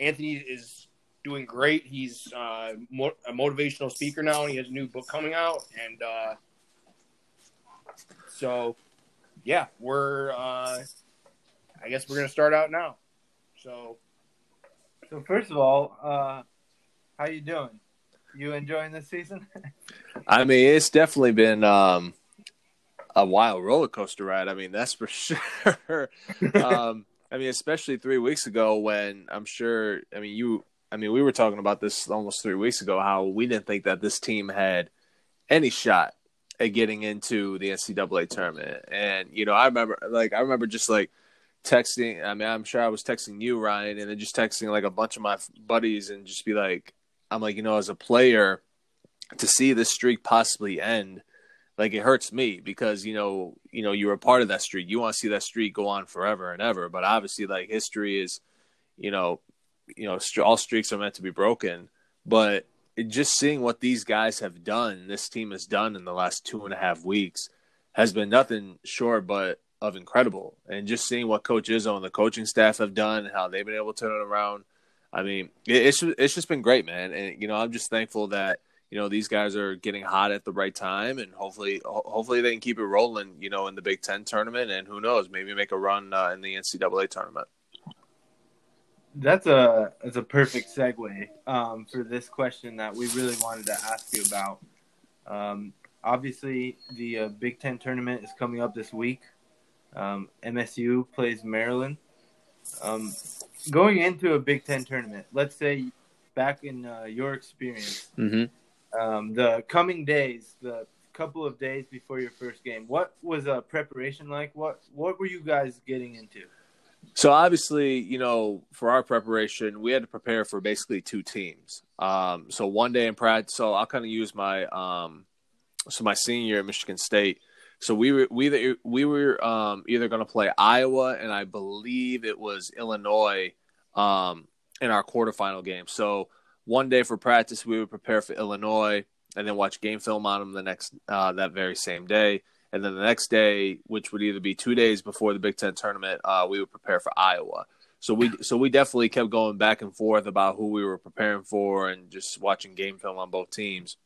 B: Anthony is doing great. He's uh, mo- a motivational speaker now, and he has a new book coming out, and uh, so yeah, we're. Uh, I guess we're gonna start out now. So
D: So first of all, uh, how you doing? You enjoying this season?
E: I mean, it's definitely been um, a wild roller coaster ride. I mean, that's for sure. um, I mean, especially three weeks ago when I'm sure. I mean, you. I mean, we were talking about this almost three weeks ago. How we didn't think that this team had any shot at getting into the NCAA tournament, and you know, I remember, like, I remember just like texting. I mean, I'm sure I was texting you, Ryan, and then just texting like a bunch of my buddies, and just be like, I'm like, you know, as a player to see this streak possibly end like it hurts me because you know you know you were a part of that streak you want to see that streak go on forever and ever but obviously like history is you know you know all streaks are meant to be broken but just seeing what these guys have done this team has done in the last two and a half weeks has been nothing short but of incredible. And just seeing what coach izzo and the coaching staff have done how they've been able to turn it around i mean it's it's just been great man. And you know i'm just thankful that you know these guys are getting hot at the right time and hopefully hopefully they can keep it rolling you know in the big ten tournament and who knows maybe make a run uh, in the ncaa tournament
D: That's a that's a perfect segue um, for this question that we really wanted to ask you about. Um, obviously, the uh, Big Ten tournament is coming up this week. Um, MSU plays Maryland. Um, going into a Big Ten tournament, let's say back in uh, your experience,
E: mm-hmm.
D: um, the coming days, the couple of days before your first game, what was uh, preparation like? What what were you guys getting into?
E: So obviously, you know, for our preparation, we had to prepare for basically two teams. Um, so one day in practice, so I'll kind of use my um, so my senior at Michigan State. So we were we we were um, either going to play Iowa and I believe it was Illinois um, in our quarterfinal game. So one day for practice, we would prepare for Illinois and then watch game film on them the next uh, that very same day. And then the next day, which would either be two days before the Big Ten tournament, uh, we would prepare for Iowa. So we so we definitely kept going back and forth about who we were preparing for and just watching game film on both teams.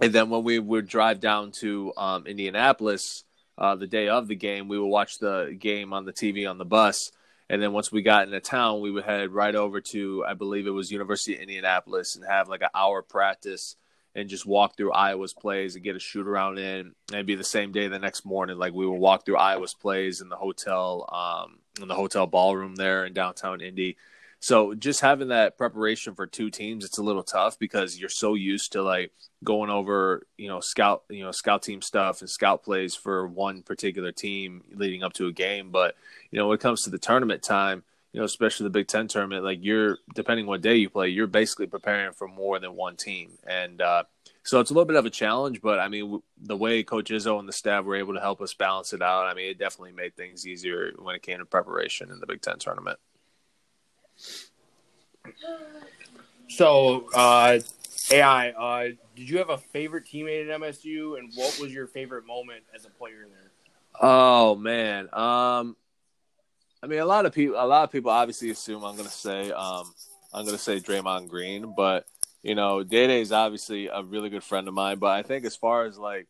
E: And then when we would drive down to um, Indianapolis uh, the day of the game, we would watch the game on the TV on the bus. And then once we got into town, we would head right over to I believe it was University of Indianapolis and have like an hour practice and just walk through Iowa's plays and get a shoot around in. And be the same day the next morning. Like we would walk through Iowa's plays in the hotel, um, in the hotel ballroom there in downtown Indy. So just having that preparation for two teams, it's a little tough because you're so used to like going over, you know, scout, you know, scout team stuff and scout plays for one particular team leading up to a game. But you know, when it comes to the tournament time, you know, especially the Big Ten tournament, like you're depending what day you play, you're basically preparing for more than one team. And uh, So it's a little bit of a challenge, but I mean, w- the way Coach Izzo and the staff were able to help us balance it out, I mean, it definitely made things easier when it came to preparation in the Big Ten tournament.
B: So, uh, AI, uh, did you have a favorite teammate at MSU, and what was your favorite moment as a player there?
E: Oh man, um, I mean, a lot of people, a lot of people obviously assume I'm going to say, um, I'm to say Draymond Green, but you know, Day is obviously a really good friend of mine. But I think as far as like,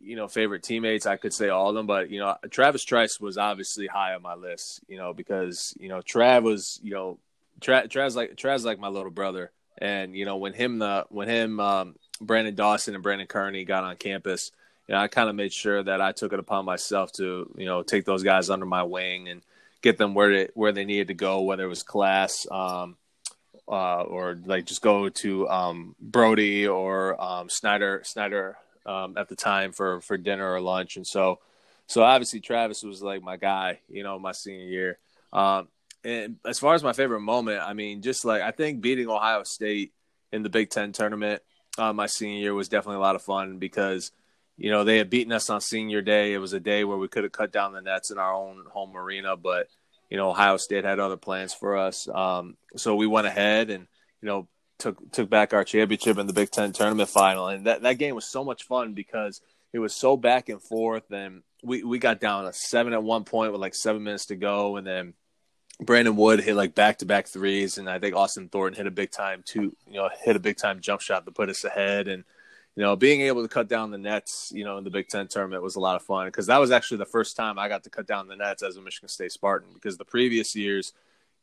E: you know, favorite teammates, I could say all of them. But you know, Travis Trice was obviously high on my list. You know, because you know, Trav was, you know, Tra- Trav's like Trav's like my little brother, and you know, when him the when him um, Branden Dawson and Brandan Kearney got on campus, you know, I kind of made sure that I took it upon myself to you know take those guys under my wing and get them where they where they needed to go, whether it was class. Um, uh, or like just go to um, Brody or um, Snyder Snyder um, at the time for for dinner or lunch, and so so obviously Travis was like my guy, you know, my senior year. Um, and as far as my favorite moment, I mean, just like I think beating Ohio State in the Big Ten tournament uh, my senior year was definitely a lot of fun because you know they had beaten us on senior day. It was a day where we could have cut down the nets in our own home arena, but you know Ohio State had other plans for us. Um, so we went ahead and you know took took back our championship in the Big Ten tournament final, and that that game was so much fun because it was so back and forth, and we we got down a seven at one point with like seven minutes to go, and then. Brandon Wood hit like back to back threes, and I think Austin Thornton hit a big time two, you know, hit a big time jump shot to put us ahead. And you know, being able to cut down the nets, you know, in the Big Ten tournament was a lot of fun because that was actually the first time I got to cut down the nets as a Michigan State Spartan. Because the previous years,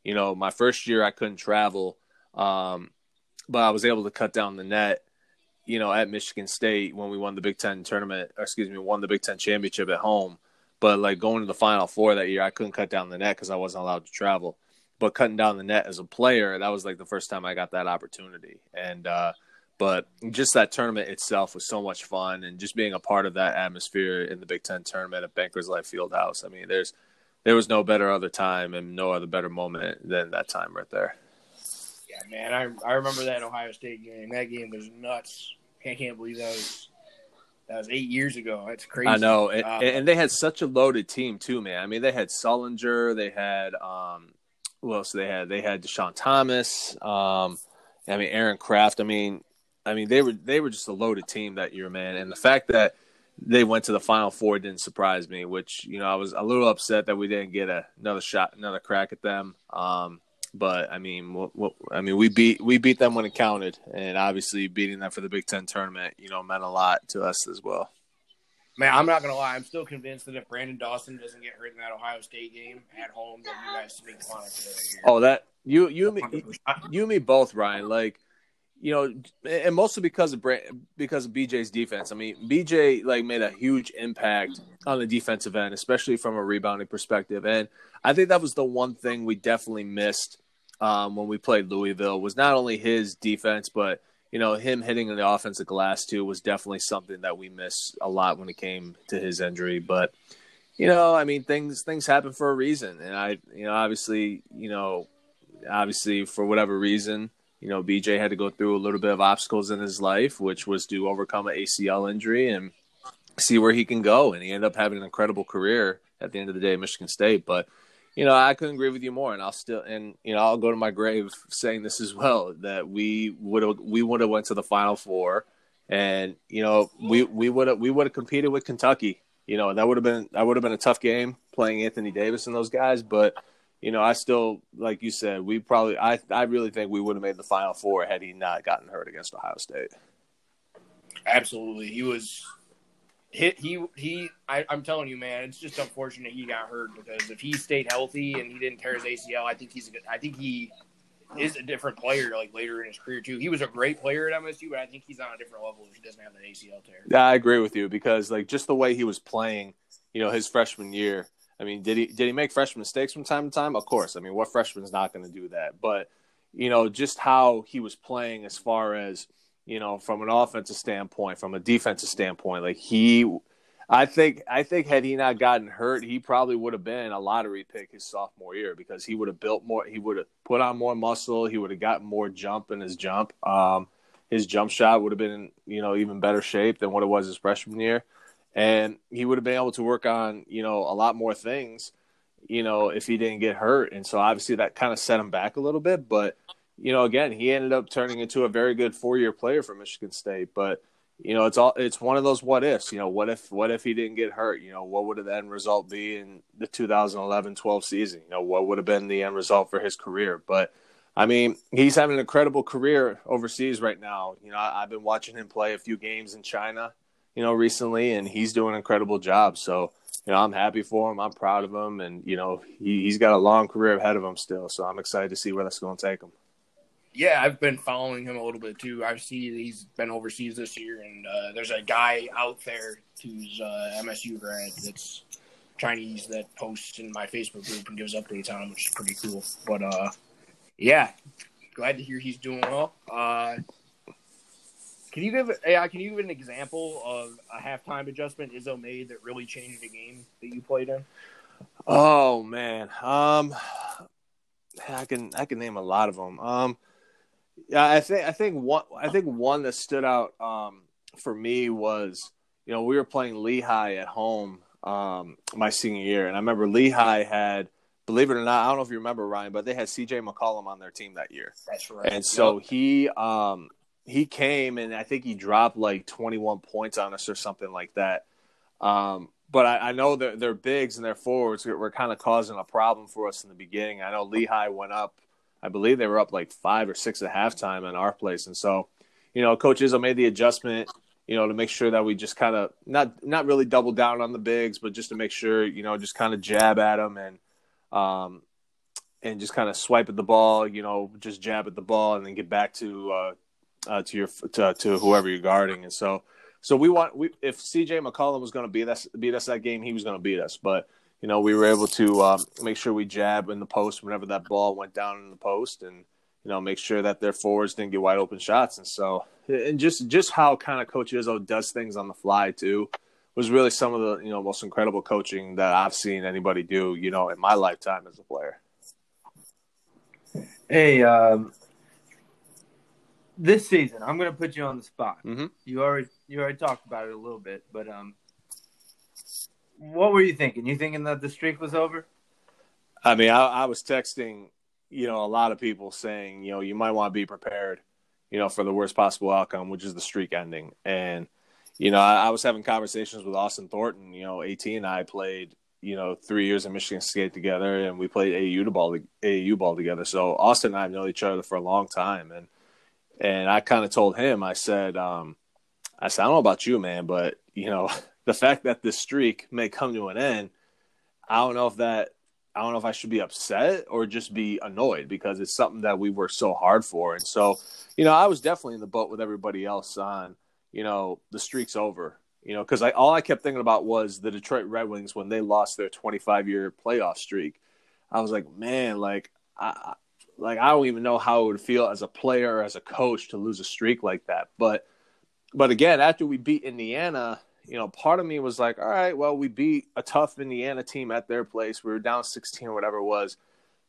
E: you know, my first year I couldn't travel, um, but I was able to cut down the net, you know, at Michigan State when we won the Big Ten tournament, or excuse me, won the Big Ten championship at home. But like going to the Final Four that year, I couldn't cut down the net because I wasn't allowed to travel. But cutting down the net as a player, that was like the first time I got that opportunity. And uh, but just that tournament itself was so much fun, and just being a part of that atmosphere in the Big Ten tournament at Bankers Life Fieldhouse. I mean, there's there was no better other time and no other better moment than that time right there.
B: Yeah, man, I I remember that Ohio State game. That game was nuts. I can't believe that was that was eight years ago. That's crazy.
E: I know, and,
B: Uh,
E: and they had such a loaded team too, man. I mean, they had Sullinger, they had um, who else? They had they had Deshaun Thomas. Um, I mean, Aaron Craft. I mean, I mean they were they were just a loaded team that year, man. And the fact that they went to the Final Four didn't surprise me. Which you know, I was a little upset that we didn't get a, another shot, another crack at them. Um, but I mean, what, what, I mean, we beat we beat them when it counted, and obviously beating them for the Big Ten tournament, you know, meant a lot to us as well.
B: man, I'm not gonna lie. I'm still convinced that if Branden Dawson doesn't get hurt in that Ohio State game at home, that you guys final together.
E: Oh, that you you and me you and me both, Ryan. Like, you know, and mostly because of Bra- because of BJ's defense. I mean, BJ like made a huge impact on the defensive end, especially from a rebounding perspective. And I think that was the one thing we definitely missed um, when we played Louisville was not only his defense, but you know him hitting the offensive glass too was definitely something that we missed a lot when it came to his injury. But you know, I mean, things things happen for a reason, and I, you know, obviously, you know, obviously for whatever reason, you know, BJ had to go through a little bit of obstacles in his life, which was to overcome an ACL injury and see where he can go. And he ended up having an incredible career at the end of the day at Michigan State. But, you know, I couldn't agree with you more. And I'll still, and, you know, I'll go to my grave saying this as well, that we would have, we would have went to the final four and, you know, we, we would have, we would have competed with Kentucky. You know, that would have been, that would have been a tough game playing Anthony Davis and those guys. But, you know, I still, like you said, we probably, I, I really think we would have made the final four had he not gotten hurt against Ohio State.
B: Absolutely, he was hit. He he. I, I'm telling you, man, it's just unfortunate he got hurt because if he stayed healthy and he didn't tear his ACL, I think he's. a good- I think he is a different player like later in his career too. He was a great player at MSU, but I think he's on a different level if he doesn't have that ACL tear.
E: Yeah, I agree with you because like just the way he was playing, you know, his freshman year. I mean, did he did he make freshman mistakes from time to time? Of course. I mean, what freshman's not going to do that? But you know, just how he was playing as far as you know, from an offensive standpoint, from a defensive standpoint, like he, I think, I think had he not gotten hurt, he probably would have been a lottery pick his sophomore year because he would have built more, he would have put on more muscle, he would have gotten more jump in his jump. Um, his jump shot would have been, you know, even better shape than what it was his freshman year. And he would have been able to work on, you know, a lot more things, you know, if he didn't get hurt. And so obviously that kind of set him back a little bit. But, you know, again, he ended up turning into a very good four year player for Michigan State. But, you know, it's all it's one of those what ifs. You know, what if what if he didn't get hurt? You know, what would the end result be in the 2011-12 season? You know, what would have been the end result for his career? But I mean, he's having an incredible career overseas right now. You know, I, have been watching him play a few games in China, you know, recently, and he's doing an incredible job. So, you know, I'm happy for him. I'm proud of him, and you know, he, he's got a long career ahead of him still. So I'm excited to see where that's going to take him
B: yeah, I've been following him a little bit too. I see he's been overseas this year, and uh, there's a guy out there who's uh, MSU grad that's Chinese that posts in my Facebook group and gives updates on him, which is pretty cool. But uh, yeah, glad to hear he's doing well. Uh, can you give yeah, can you give an example of a halftime adjustment Izzo made that really changed the game that you played in?
E: Oh man, um, I can I can name a lot of them. Um, yeah, I think I think one I think one that stood out um, for me was you know we were playing Lehigh at home um, my senior year, and I remember Lehigh had believe it or not I don't know if you remember Ryan, but they had C.J. McCollum on their team that year.
B: That's right.
E: And so yep. he um, he came and I think he dropped like 21 points on us or something like that. Um, but I, I, know that their bigs and their forwards were, were kind of causing a problem for us in the beginning. I know Lehigh went up I believe they were up like five or six at halftime in our place, and so you know, Coach Izzo made the adjustment, you know, to make sure that we just kind of not not really double down on the bigs, but just to make sure, you know, just kind of jab at them and um and just kind of swipe at the ball, you know, just jab at the ball and then get back to uh, uh to your to, to whoever you're guarding, and so. So we want we if CJ McCollum was going to beat us beat us that game, he was going to beat us. But you know, we were able to um, make sure we jab in the post whenever that ball went down in the post, and you know, make sure that their forwards didn't get wide open shots. And so, and just just how kind of Coach Izzo does things on the fly too was really some of the you know most incredible coaching that I've seen anybody do. You know, in my lifetime as a player.
D: Hey, um, this season, I'm going to put you on the spot.
E: Mm-hmm.
D: You already you already talked about it a little bit, but um, what were you thinking? You thinking that the streak was over?
E: I mean, I, I, was texting, you know, a lot of people saying, you know, you might want to be prepared, you know, for the worst possible outcome, which is the streak ending. And, you know, I, I was having conversations with Austin Thornton. You know, At and I played, you know, three years in Michigan State together, and we played AAU ball, AAU ball together. So Austin and I know each other for a long time, and and I kind of told him, I said, um, I said, I don't know about you, man, but you know, the fact that this streak may come to an end, I don't know if that I don't know if I should be upset or just be annoyed because it's something that we worked so hard for. And so, you know, I was definitely in the boat with everybody else on, you know, the streak's over. You know, because I all I kept thinking about was the Detroit Red Wings when they lost their 25 year playoff streak. I was like, man, like I like I don't even know how it would feel as a player as a coach to lose a streak like that. But but again, after we beat Indiana, you know, part of me was like, all right, well, we beat a tough Indiana team at their place. We were down 16 or whatever it was,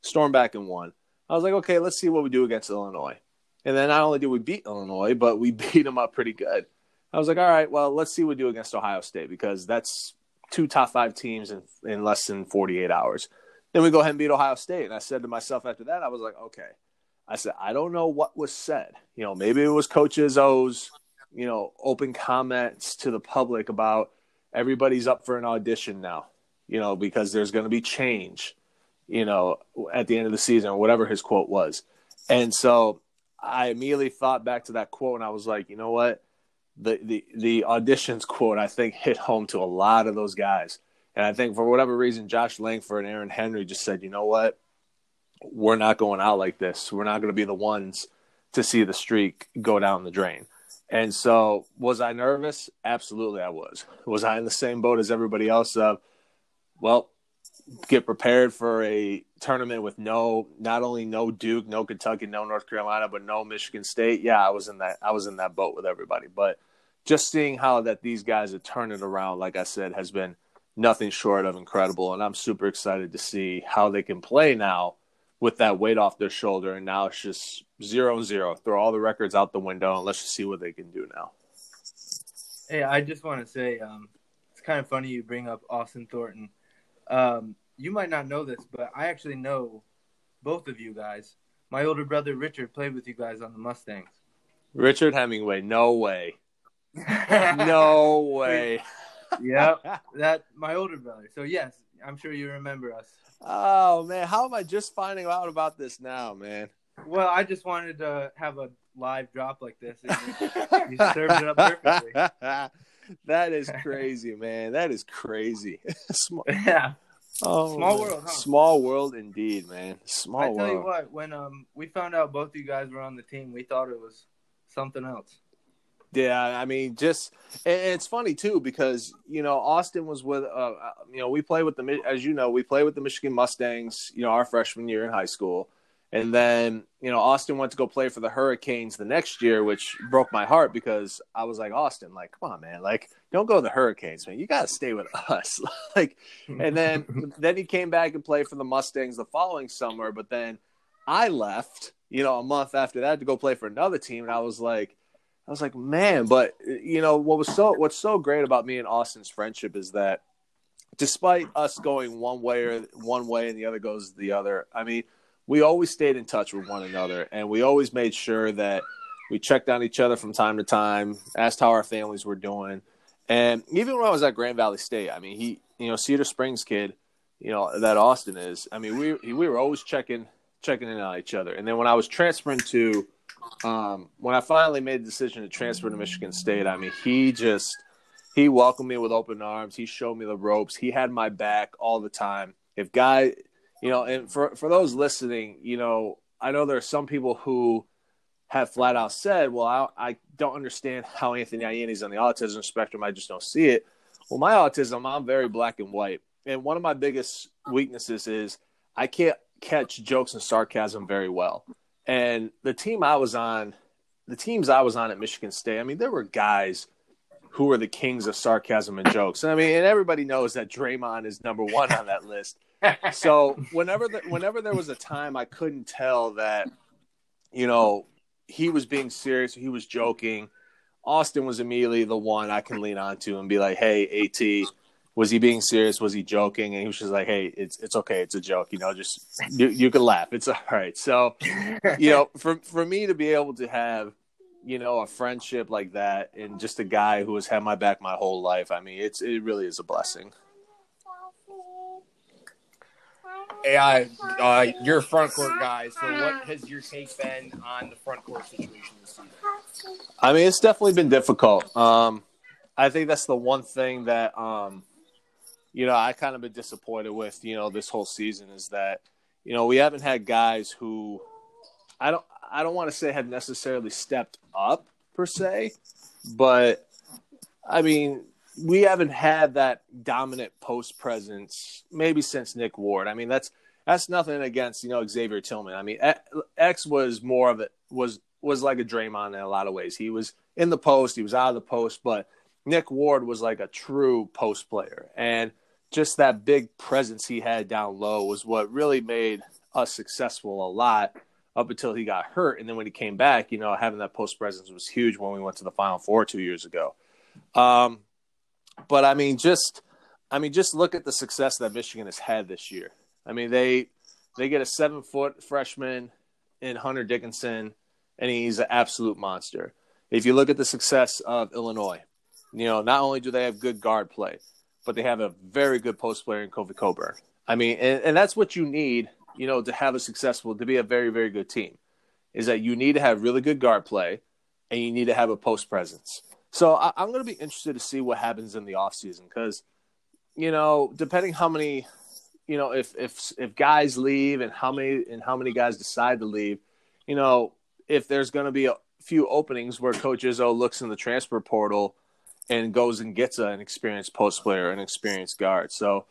E: storm back and won. I was like, okay, let's see what we do against Illinois. And then not only did we beat Illinois, but we beat them up pretty good. I was like, all right, well, let's see what we do against Ohio State because that's two top five teams in, in less than 48 hours. Then we go ahead and beat Ohio State. And I said to myself after that, I was like, okay. I said, I don't know what was said. You know, maybe it was Coach Izzo's you know, open comments to the public about everybody's up for an audition now, you know, because there's going to be change, you know, at the end of the season or whatever his quote was. And so I immediately thought back to that quote and I was like, you know what? The, the, the auditions quote, I think, hit home to a lot of those guys. And I think for whatever reason, Josh Langford and Aaron Henry just said, you know what? We're not going out like this. We're not going to be the ones to see the streak go down the drain. And so, was I nervous? Absolutely, I was. Was I in the same boat as everybody else? Of, well, get prepared for a tournament with no, not only no Duke, no Kentucky, no North Carolina, but no Michigan State. Yeah, I was in that. I was in that boat with everybody. But just seeing how that these guys have turned it around, like I said, has been nothing short of incredible. And I'm super excited to see how they can play now with that weight off their shoulder, and now it's just zero and zero. Throw all the records out the window, and let's just see what they can do now.
D: Hey, I just want to say, um, it's kind of funny you bring up Austin Thornton. Um, you might not know this, but I actually know both of you guys. My older brother Richard played with you guys on the Mustangs.
E: Richard Hemingway, no way, no way.
D: Yep, that my older brother. So yes, I'm sure you remember us.
E: Oh man, how am I just finding out about this now, man?
D: Well, I just wanted to have a live drop like this. And you, served it up perfectly.
E: that is crazy, man. That is crazy. small,
D: Yeah.
E: oh,
D: Small world, huh?
E: Small world indeed, man. Small
D: I tell
E: world.
D: you what, when um we found out both of you guys were on the team, we thought it was something else.
E: Yeah, I mean, just and it's funny too because you know Austin was with uh, you know we play with the as you know we play with the Michigan Mustangs you know our freshman year in high school, and then you know Austin went to go play for the Hurricanes the next year, which broke my heart because I was like Austin, like come on man, like don't go to the Hurricanes, man, you got to stay with us, like, and then then he came back and played for the Mustangs the following summer, but then I left, you know, a month after that to go play for another team, and I was like. I was like, man, but you know what was so what's so great about me and Austin's friendship is that despite us going one way or one way and the other goes the other, I mean, we always stayed in touch with one another and we always made sure that we checked on each other from time to time, asked how our families were doing. And even when I was at Grand Valley State, I mean, he, you know, Cedar Springs kid, you know, that Austin is, I mean, we we were always checking checking in on each other. And then when I was transferring to um, when I finally made the decision to transfer to Michigan State, I mean, he just he welcomed me with open arms. He showed me the ropes. He had my back all the time. If guy, you know, and for for those listening, you know, I know there are some people who have flat out said, "Well, I, I don't understand how Anthony Ianni's on the autism spectrum. I just don't see it." Well, my autism, I'm very black and white, and one of my biggest weaknesses is I can't catch jokes and sarcasm very well. And the team I was on, the teams I was on at Michigan State, I mean, there were guys who were the kings of sarcasm and jokes. I mean, and everybody knows that Draymond is number one on that list. So whenever the, whenever there was a time I couldn't tell that, you know, he was being serious, he was joking. Austin was immediately the one I can lean on to and be like, "Hey, At, was he being serious? Was he joking?" And he was just like, "Hey, it's it's okay, it's a joke. You know, just you, you can laugh. It's all right." So, you know, for for me to be able to have, you know, a friendship like that and just a guy who has had my back my whole life, I mean, it's it really is a blessing.
B: AI, uh, you're a front court guy. So what has your take been on the front court situation this season?
E: I mean, it's definitely been difficult. Um, I think that's the one thing that, um, you know, I kind of been disappointed with, you know, this whole season is that, you know, we haven't had guys who, I don't, I don't want to say have necessarily stepped up per se, but I mean, we haven't had that dominant post presence maybe since Nick Ward. I mean, that's that's nothing against you know Xavier Tillman. I mean, X was more of it was was like a Draymond in a lot of ways. He was in the post, he was out of the post, but Nick Ward was like a true post player, and just that big presence he had down low was what really made us successful a lot up until he got hurt, and then when he came back, you know, having that post presence was huge when we went to the Final Four two years ago. Um, but I mean, just I mean, just look at the success that Michigan has had this year. I mean, they they get a seven foot freshman in Hunter Dickinson, and he's an absolute monster. If you look at the success of Illinois, you know, not only do they have good guard play, but they have a very good post player in Kofi Cockburn. I mean, and, and that's what you need, you know, to have a successful, to be a very, very good team, is that you need to have really good guard play, and you need to have a post presence. So I, am going to be interested to see what happens in the offseason because, you know, depending how many, you know, if if if guys leave and how many and how many guys decide to leave, you know, if there's going to be a few openings where Coach Izzo looks in the transfer portal and goes and gets an experienced post player, an experienced guard. So,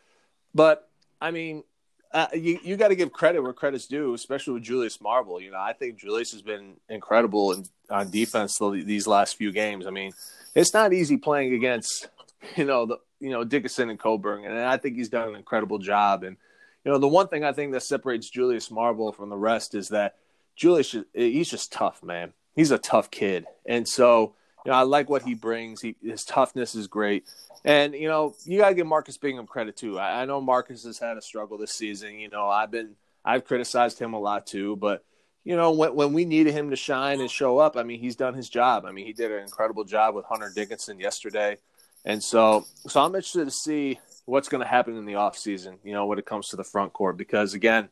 E: but I mean, uh, you you got to give credit where credit's due, especially with Julius Marble. You know, I think Julius has been incredible in, on defense these last few games. I mean, it's not easy playing against you know the you know Dickinson and Cockburn, and I think he's done an incredible job. And you you know, the one thing I think that separates Julius Marble from the rest is that Julius, he's just tough, man. He's a tough kid, and so you know, I like what he brings. He, his toughness is great. And you know, you gotta give Marcus Bingham credit too. I, I, know Marcus has had a struggle this season. You know, I've been I've criticized him a lot too, but you know, when when we needed him to shine and show up, I mean, he's done his job. I mean, he did an incredible job with Hunter Dickinson yesterday, and so so I'm interested to see what's going to happen in the offseason, you know, when it comes to the front court, because again,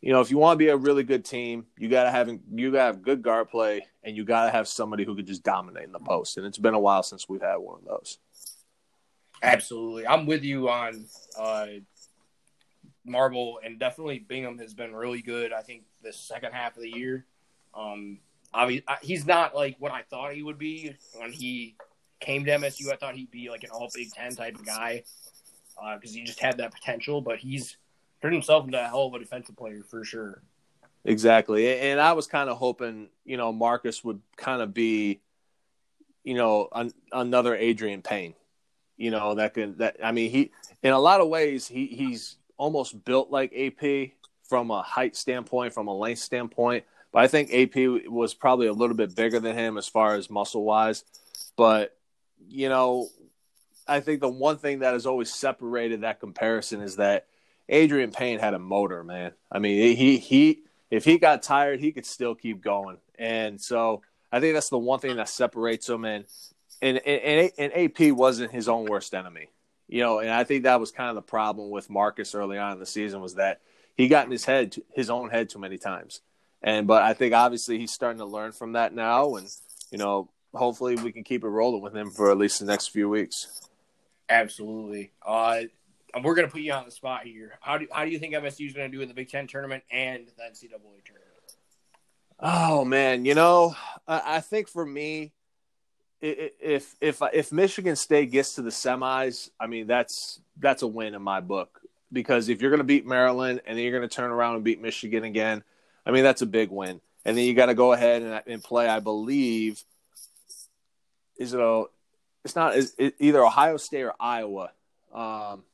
E: you know, if you want to be a really good team, you gotta have you gotta have good guard play, and you gotta have somebody who could just dominate in the post. And it's been a while since we've had one of those.
B: Absolutely, I'm with you on uh, Marble, and definitely Bingham has been really good. I think the second half of the year, um, obviously he's not like what I thought he would be when he came to MSU. I thought he'd be like an All Big Ten type of guy because uh, he just had that potential, but he's turned himself into a hell of a defensive player for sure.
E: Exactly. And I was kind of hoping, you know, Marcus would kind of be, you know, an, another Adreian Payne, you know, that can, that, I mean, he, in a lot of ways, he, he's almost built like AP from a height standpoint, from a length standpoint. But I think AP was probably a little bit bigger than him as far as muscle wise. But, you know, I think the one thing that has always separated that comparison is that Adreian Payne had a motor, man. I mean, he he if he got tired, he could still keep going. And so I think that's the one thing that separates him. And and and, and AP wasn't his own worst enemy, you know. And I think that was kind of the problem with Marcus early on in the season was that he got in his head, his own head, too many times. And but I think obviously he's starting to learn from that now, and you know, hopefully we can keep it rolling with him for at least the next few weeks.
B: Absolutely. Uh, we're going to put you on the spot here. How do how do you think MSU is going to do in the Big Ten tournament and the NCAA tournament?
E: Oh man, you know, I, I think for me, if if if Michigan State gets to the semis, I mean that's that's a win in my book because if you're going to beat Maryland and then you're going to turn around and beat Michigan again, I mean that's a big win. And then you got to go ahead and, and play. I believe is it a, it's not is it either Ohio State or Iowa. Um,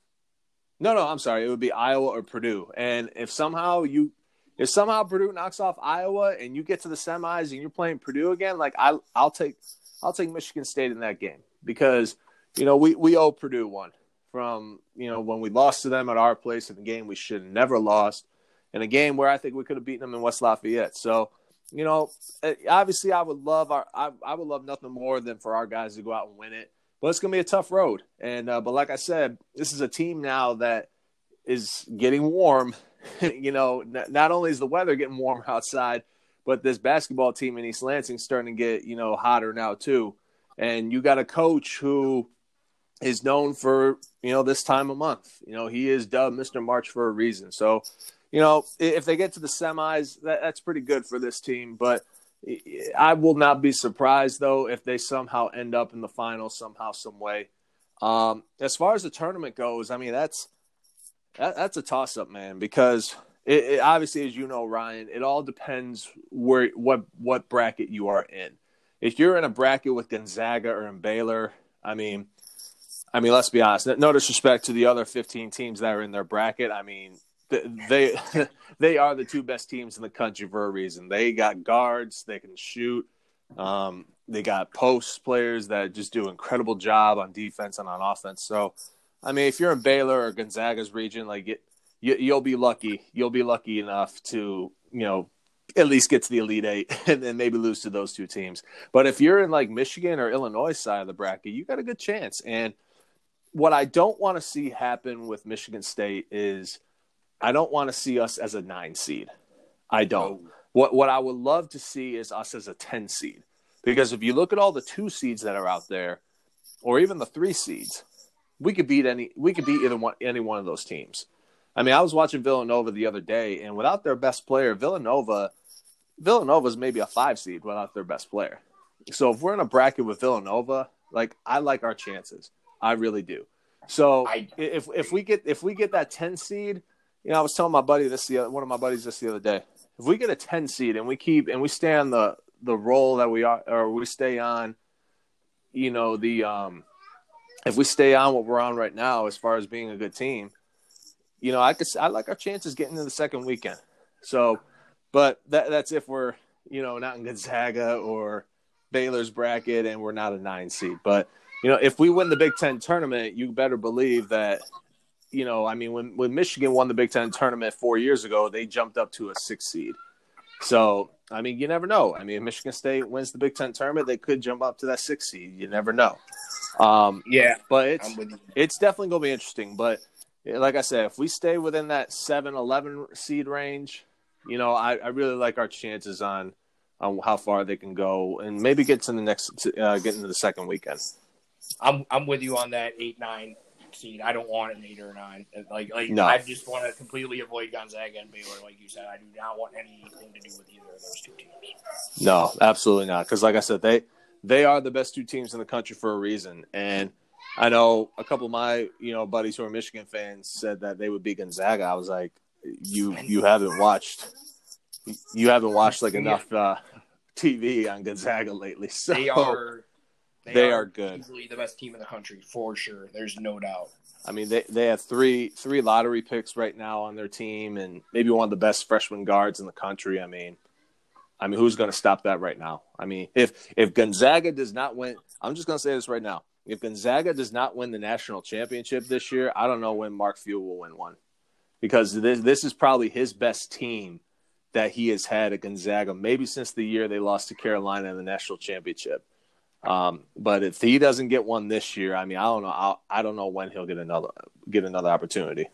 E: no, no, I'm sorry. It would be Iowa or Purdue. And if somehow you, if somehow Purdue knocks off Iowa and you get to the semis and you're playing Purdue again, like I, I'll take, I'll take Michigan State in that game because you know we we owe Purdue one from you know when we lost to them at our place in a game we should have never lost, in a game where I think we could have beaten them in West Lafayette. So you know, eh, obviously I would love our, I, I would love nothing more than for our guys to go out and win it but it's going to be a tough road. And uh, but like I said, this is a team now that is getting warm. you know, n- not only is the weather getting warm outside, but this basketball team in East Lansing starting to get you know hotter now too. And you got a coach who is known for you know this time of month. You know, he is dubbed Mr. March for a reason. So, you know, if they get to the semis, that, that's pretty good for this team. But I will not be surprised though if they somehow end up in the final somehow, some way. Um, as far as the tournament goes, I mean that's that, that's a toss up, man, because it, it, obviously, as you know, Ryan, it all depends where what what bracket you are in. If you're in a bracket with Gonzaga or in Baylor, I mean, I mean, let's be honest. No disrespect to the other 15 teams that are in their bracket. I mean, they they are the two best teams in the country for a reason. They got guards, they can shoot. Um, they got post players that just do an incredible job on defense and on offense. So, I mean, if you're in Baylor or Gonzaga's region, like it, you, you'll be lucky. You'll be lucky enough to you know at least get to the Elite Eight and then maybe lose to those two teams. But if you're in like Michigan or Illinois side of the bracket, you got a good chance. And what I don't want to see happen with Michigan State is I don't want to see us as a nine seed. I don't. Oh. What what I would love to see is us as a ten seed. Because if you look at all the two seeds that are out there, or even the three seeds, we could beat any we could beat either one any one of those teams. I mean, I was watching Villanova the other day, and without their best player, Villanova Villanova is maybe a five seed without their best player. So if we're in a bracket with Villanova, like I like our chances. I really do. So I, if if we get if we get that ten seed, you know, I was telling my buddy this the other, one of my buddies this the other day. If we get a ten seed and we keep and we stay on the the role that we are, or we stay on, you know, the um, if we stay on what we're on right now as far as being a good team, you know, I could I like our chances getting to the second weekend. So, but that that's if we're you know not in Gonzaga or Baylor's bracket and we're not a nine seed. But you know, if we win the Big Ten tournament, you better believe that. You know, I mean, when when Michigan won the Big Ten tournament four years ago, they jumped up to a six seed. So, I mean, you never know. I mean, if Michigan State wins the Big Ten tournament, they could jump up to that six seed. You never know. Um,
B: Yeah,
E: but it's
B: I'm with you.
E: it's definitely going to be interesting. But like I said, if we stay within that 7 11 seed range, you know, I, I really like our chances on on how far they can go and maybe get to the next, uh, get into the second weekend.
B: I'm I'm with you on that eight nine seed. I don't want an eight or a nine. Like like
E: No.
B: I just want to completely avoid Gonzaga and Baylor. Like you said, I do not want anything to do with either of those two teams.
E: No, absolutely not. Because like I said, they they are the best two teams in the country for a reason. And I know a couple of my you know buddies who are Michigan fans said that they would beat Gonzaga. I was like, you you haven't watched you haven't watched like enough uh, TV on Gonzaga lately. So
B: They are
E: They are good.
B: Easily the best team in the country for sure. There's no doubt.
E: I mean, they they have three three lottery picks right now on their team, and maybe one of the best freshman guards in the country. I mean, I mean, who's going to stop that right now? I mean, if if Gonzaga does not win, I'm just going to say this right now: if Gonzaga does not win the national championship this year, I don't know when Mark Few will win one, because this this is probably his best team that he has had at Gonzaga, maybe since the year they lost to Carolina in the national championship. Um, but if he doesn't get one this year, I mean, I don't know. I, I don't know when he'll get another get another opportunity.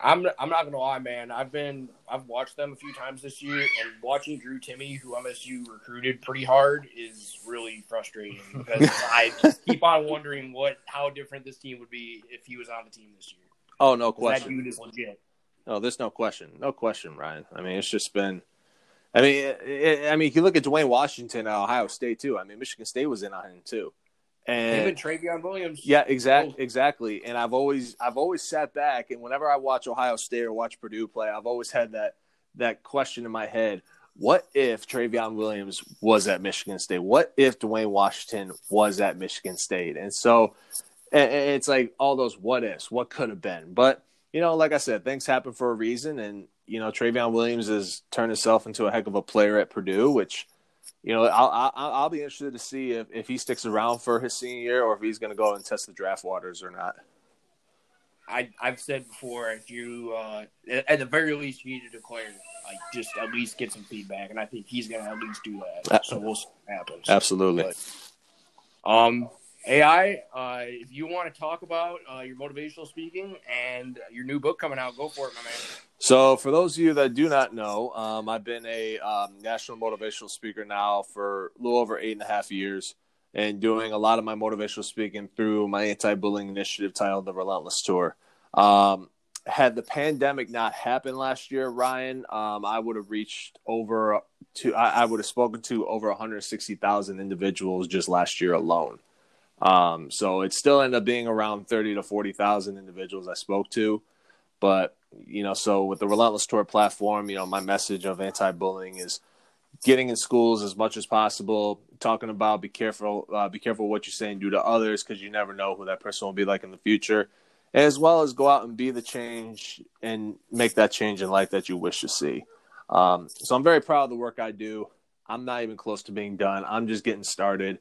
B: I'm I'm not gonna lie, man. I've been I've watched them a few times this year, and watching Drew Timme, who MSU recruited pretty hard, is really frustrating because I keep on wondering what how different this team would be if he was on the team this year.
E: Oh, no
B: 'Cause That dude is legit.
E: No, there's no question. No question, Ryan. I mean, it's just been. I mean, it, it- I mean, if you look at Duane Washington at Ohio State too. I mean, Michigan State was in on him too, and
B: even Trevion Williams.
E: Yeah, exact,
B: Oh.
E: exactly. And I've always I've always sat back and whenever I watch Ohio State or watch Purdue play, I've always had that that question in my head. What if Trevion Williams was at Michigan State? What if Duane Washington was at Michigan State? And so and it's like all those what ifs, what could have been. But, you know, like I said, things happen for a reason. And, you know, Trevion Williams has turned himself into a heck of a player at Purdue, which you know, I'll, I'll I'll be interested to see if, if he sticks around for his senior year or if he's going to go and test the draft waters or not.
B: I I've said before, if you uh, at the very least you need to declare, like just at least get some feedback, and I think he's gonna at least do that. So we'll see what happens.
E: Absolutely.
B: But- Um, AI, uh, if you want to talk about uh, your motivational speaking and your new book coming out, go for it, my man.
E: So, for those of you that do not know, um, I've been a um, national motivational speaker now for a little over eight and a half years and doing a lot of my motivational speaking through my anti bullying initiative titled The Relentless Tour. Um, had the pandemic not happened last year, Ryan, um, I would have reached over to, I, I would have spoken to over 160,000 individuals just last year alone. Um, so it still ended up being around 30 to 40,000 individuals I spoke to. But, you know, so with the Relentless Tour platform, you know, my message of anti bullying is getting in schools as much as possible, talking about be careful, uh, be careful what you say and do to others because you never know who that person will be like in the future, as well as go out and be the change and make that change in life that you wish to see. Um, so I'm very proud of the work I do. I'm not even close to being done. I'm just getting started,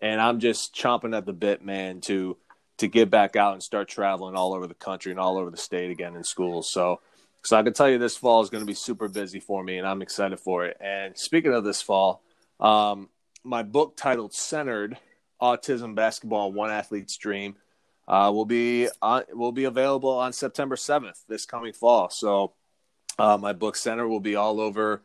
E: and I'm just chomping at the bit, man, to to get back out and start traveling all over the country and all over the state again in schools. So, so I can tell you this fall is going to be super busy for me, and I'm excited for it. And speaking of this fall, um, my book titled "Centered: Autism, Basketball, One Athlete's Dream" uh, will be on, will be available on September 7th this coming fall. So, uh, my book "Center" will be all over.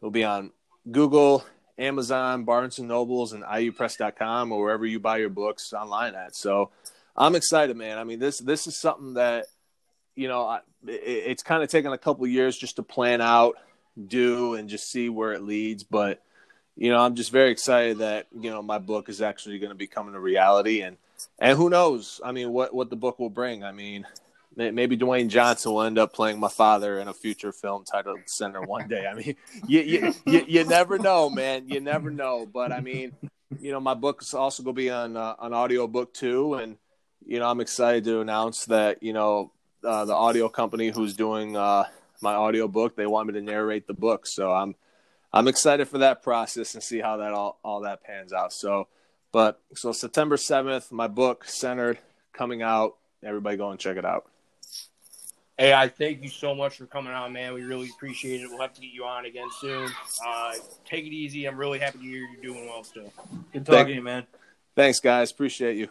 E: It'll be on Google, Amazon, Barnes and Nobles, and IUPress.com, or wherever you buy your books online at. So, I'm excited, man. I mean this this is something that you know I, it, it's kind of taken a couple years just to plan out, do, and just see where it leads. But you know, I'm just very excited that you know my book is actually going to be coming to reality, and and who knows? I mean, what what the book will bring? I mean. May- Maybe Dwayne Johnson will end up playing my father in a future film titled Center one day. I mean, you, you, you, you never know, man. You never know. But I mean, you know, my book is also going to be on uh, an audio book too, and you know, I'm excited to announce that you know uh, the audio company who's doing uh, my audio book. They want me to narrate the book, so I'm I'm excited for that process and see how that all all that pans out. So, but so September seventh, my book centered coming out. Everybody go and check it out.
B: Hey, I thank you so much for coming on, man. We really appreciate it. We'll have to get you on again soon. Uh, take it easy. I'm really happy to hear you're doing well still.
D: Good
E: Thank-
D: talking to you, man.
E: Thanks, guys. Appreciate you.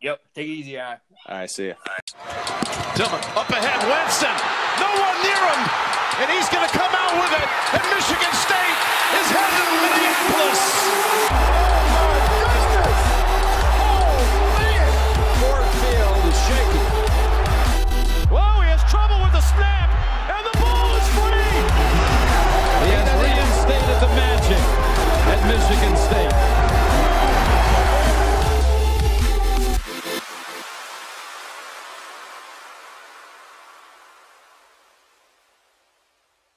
B: Yep, take it easy, I.
E: All right, see ya.
A: Tillman up ahead, Winston. No one near him, and he's going to come out with it. And Michigan State is headed to Minneapolis.
F: magic at Michigan State.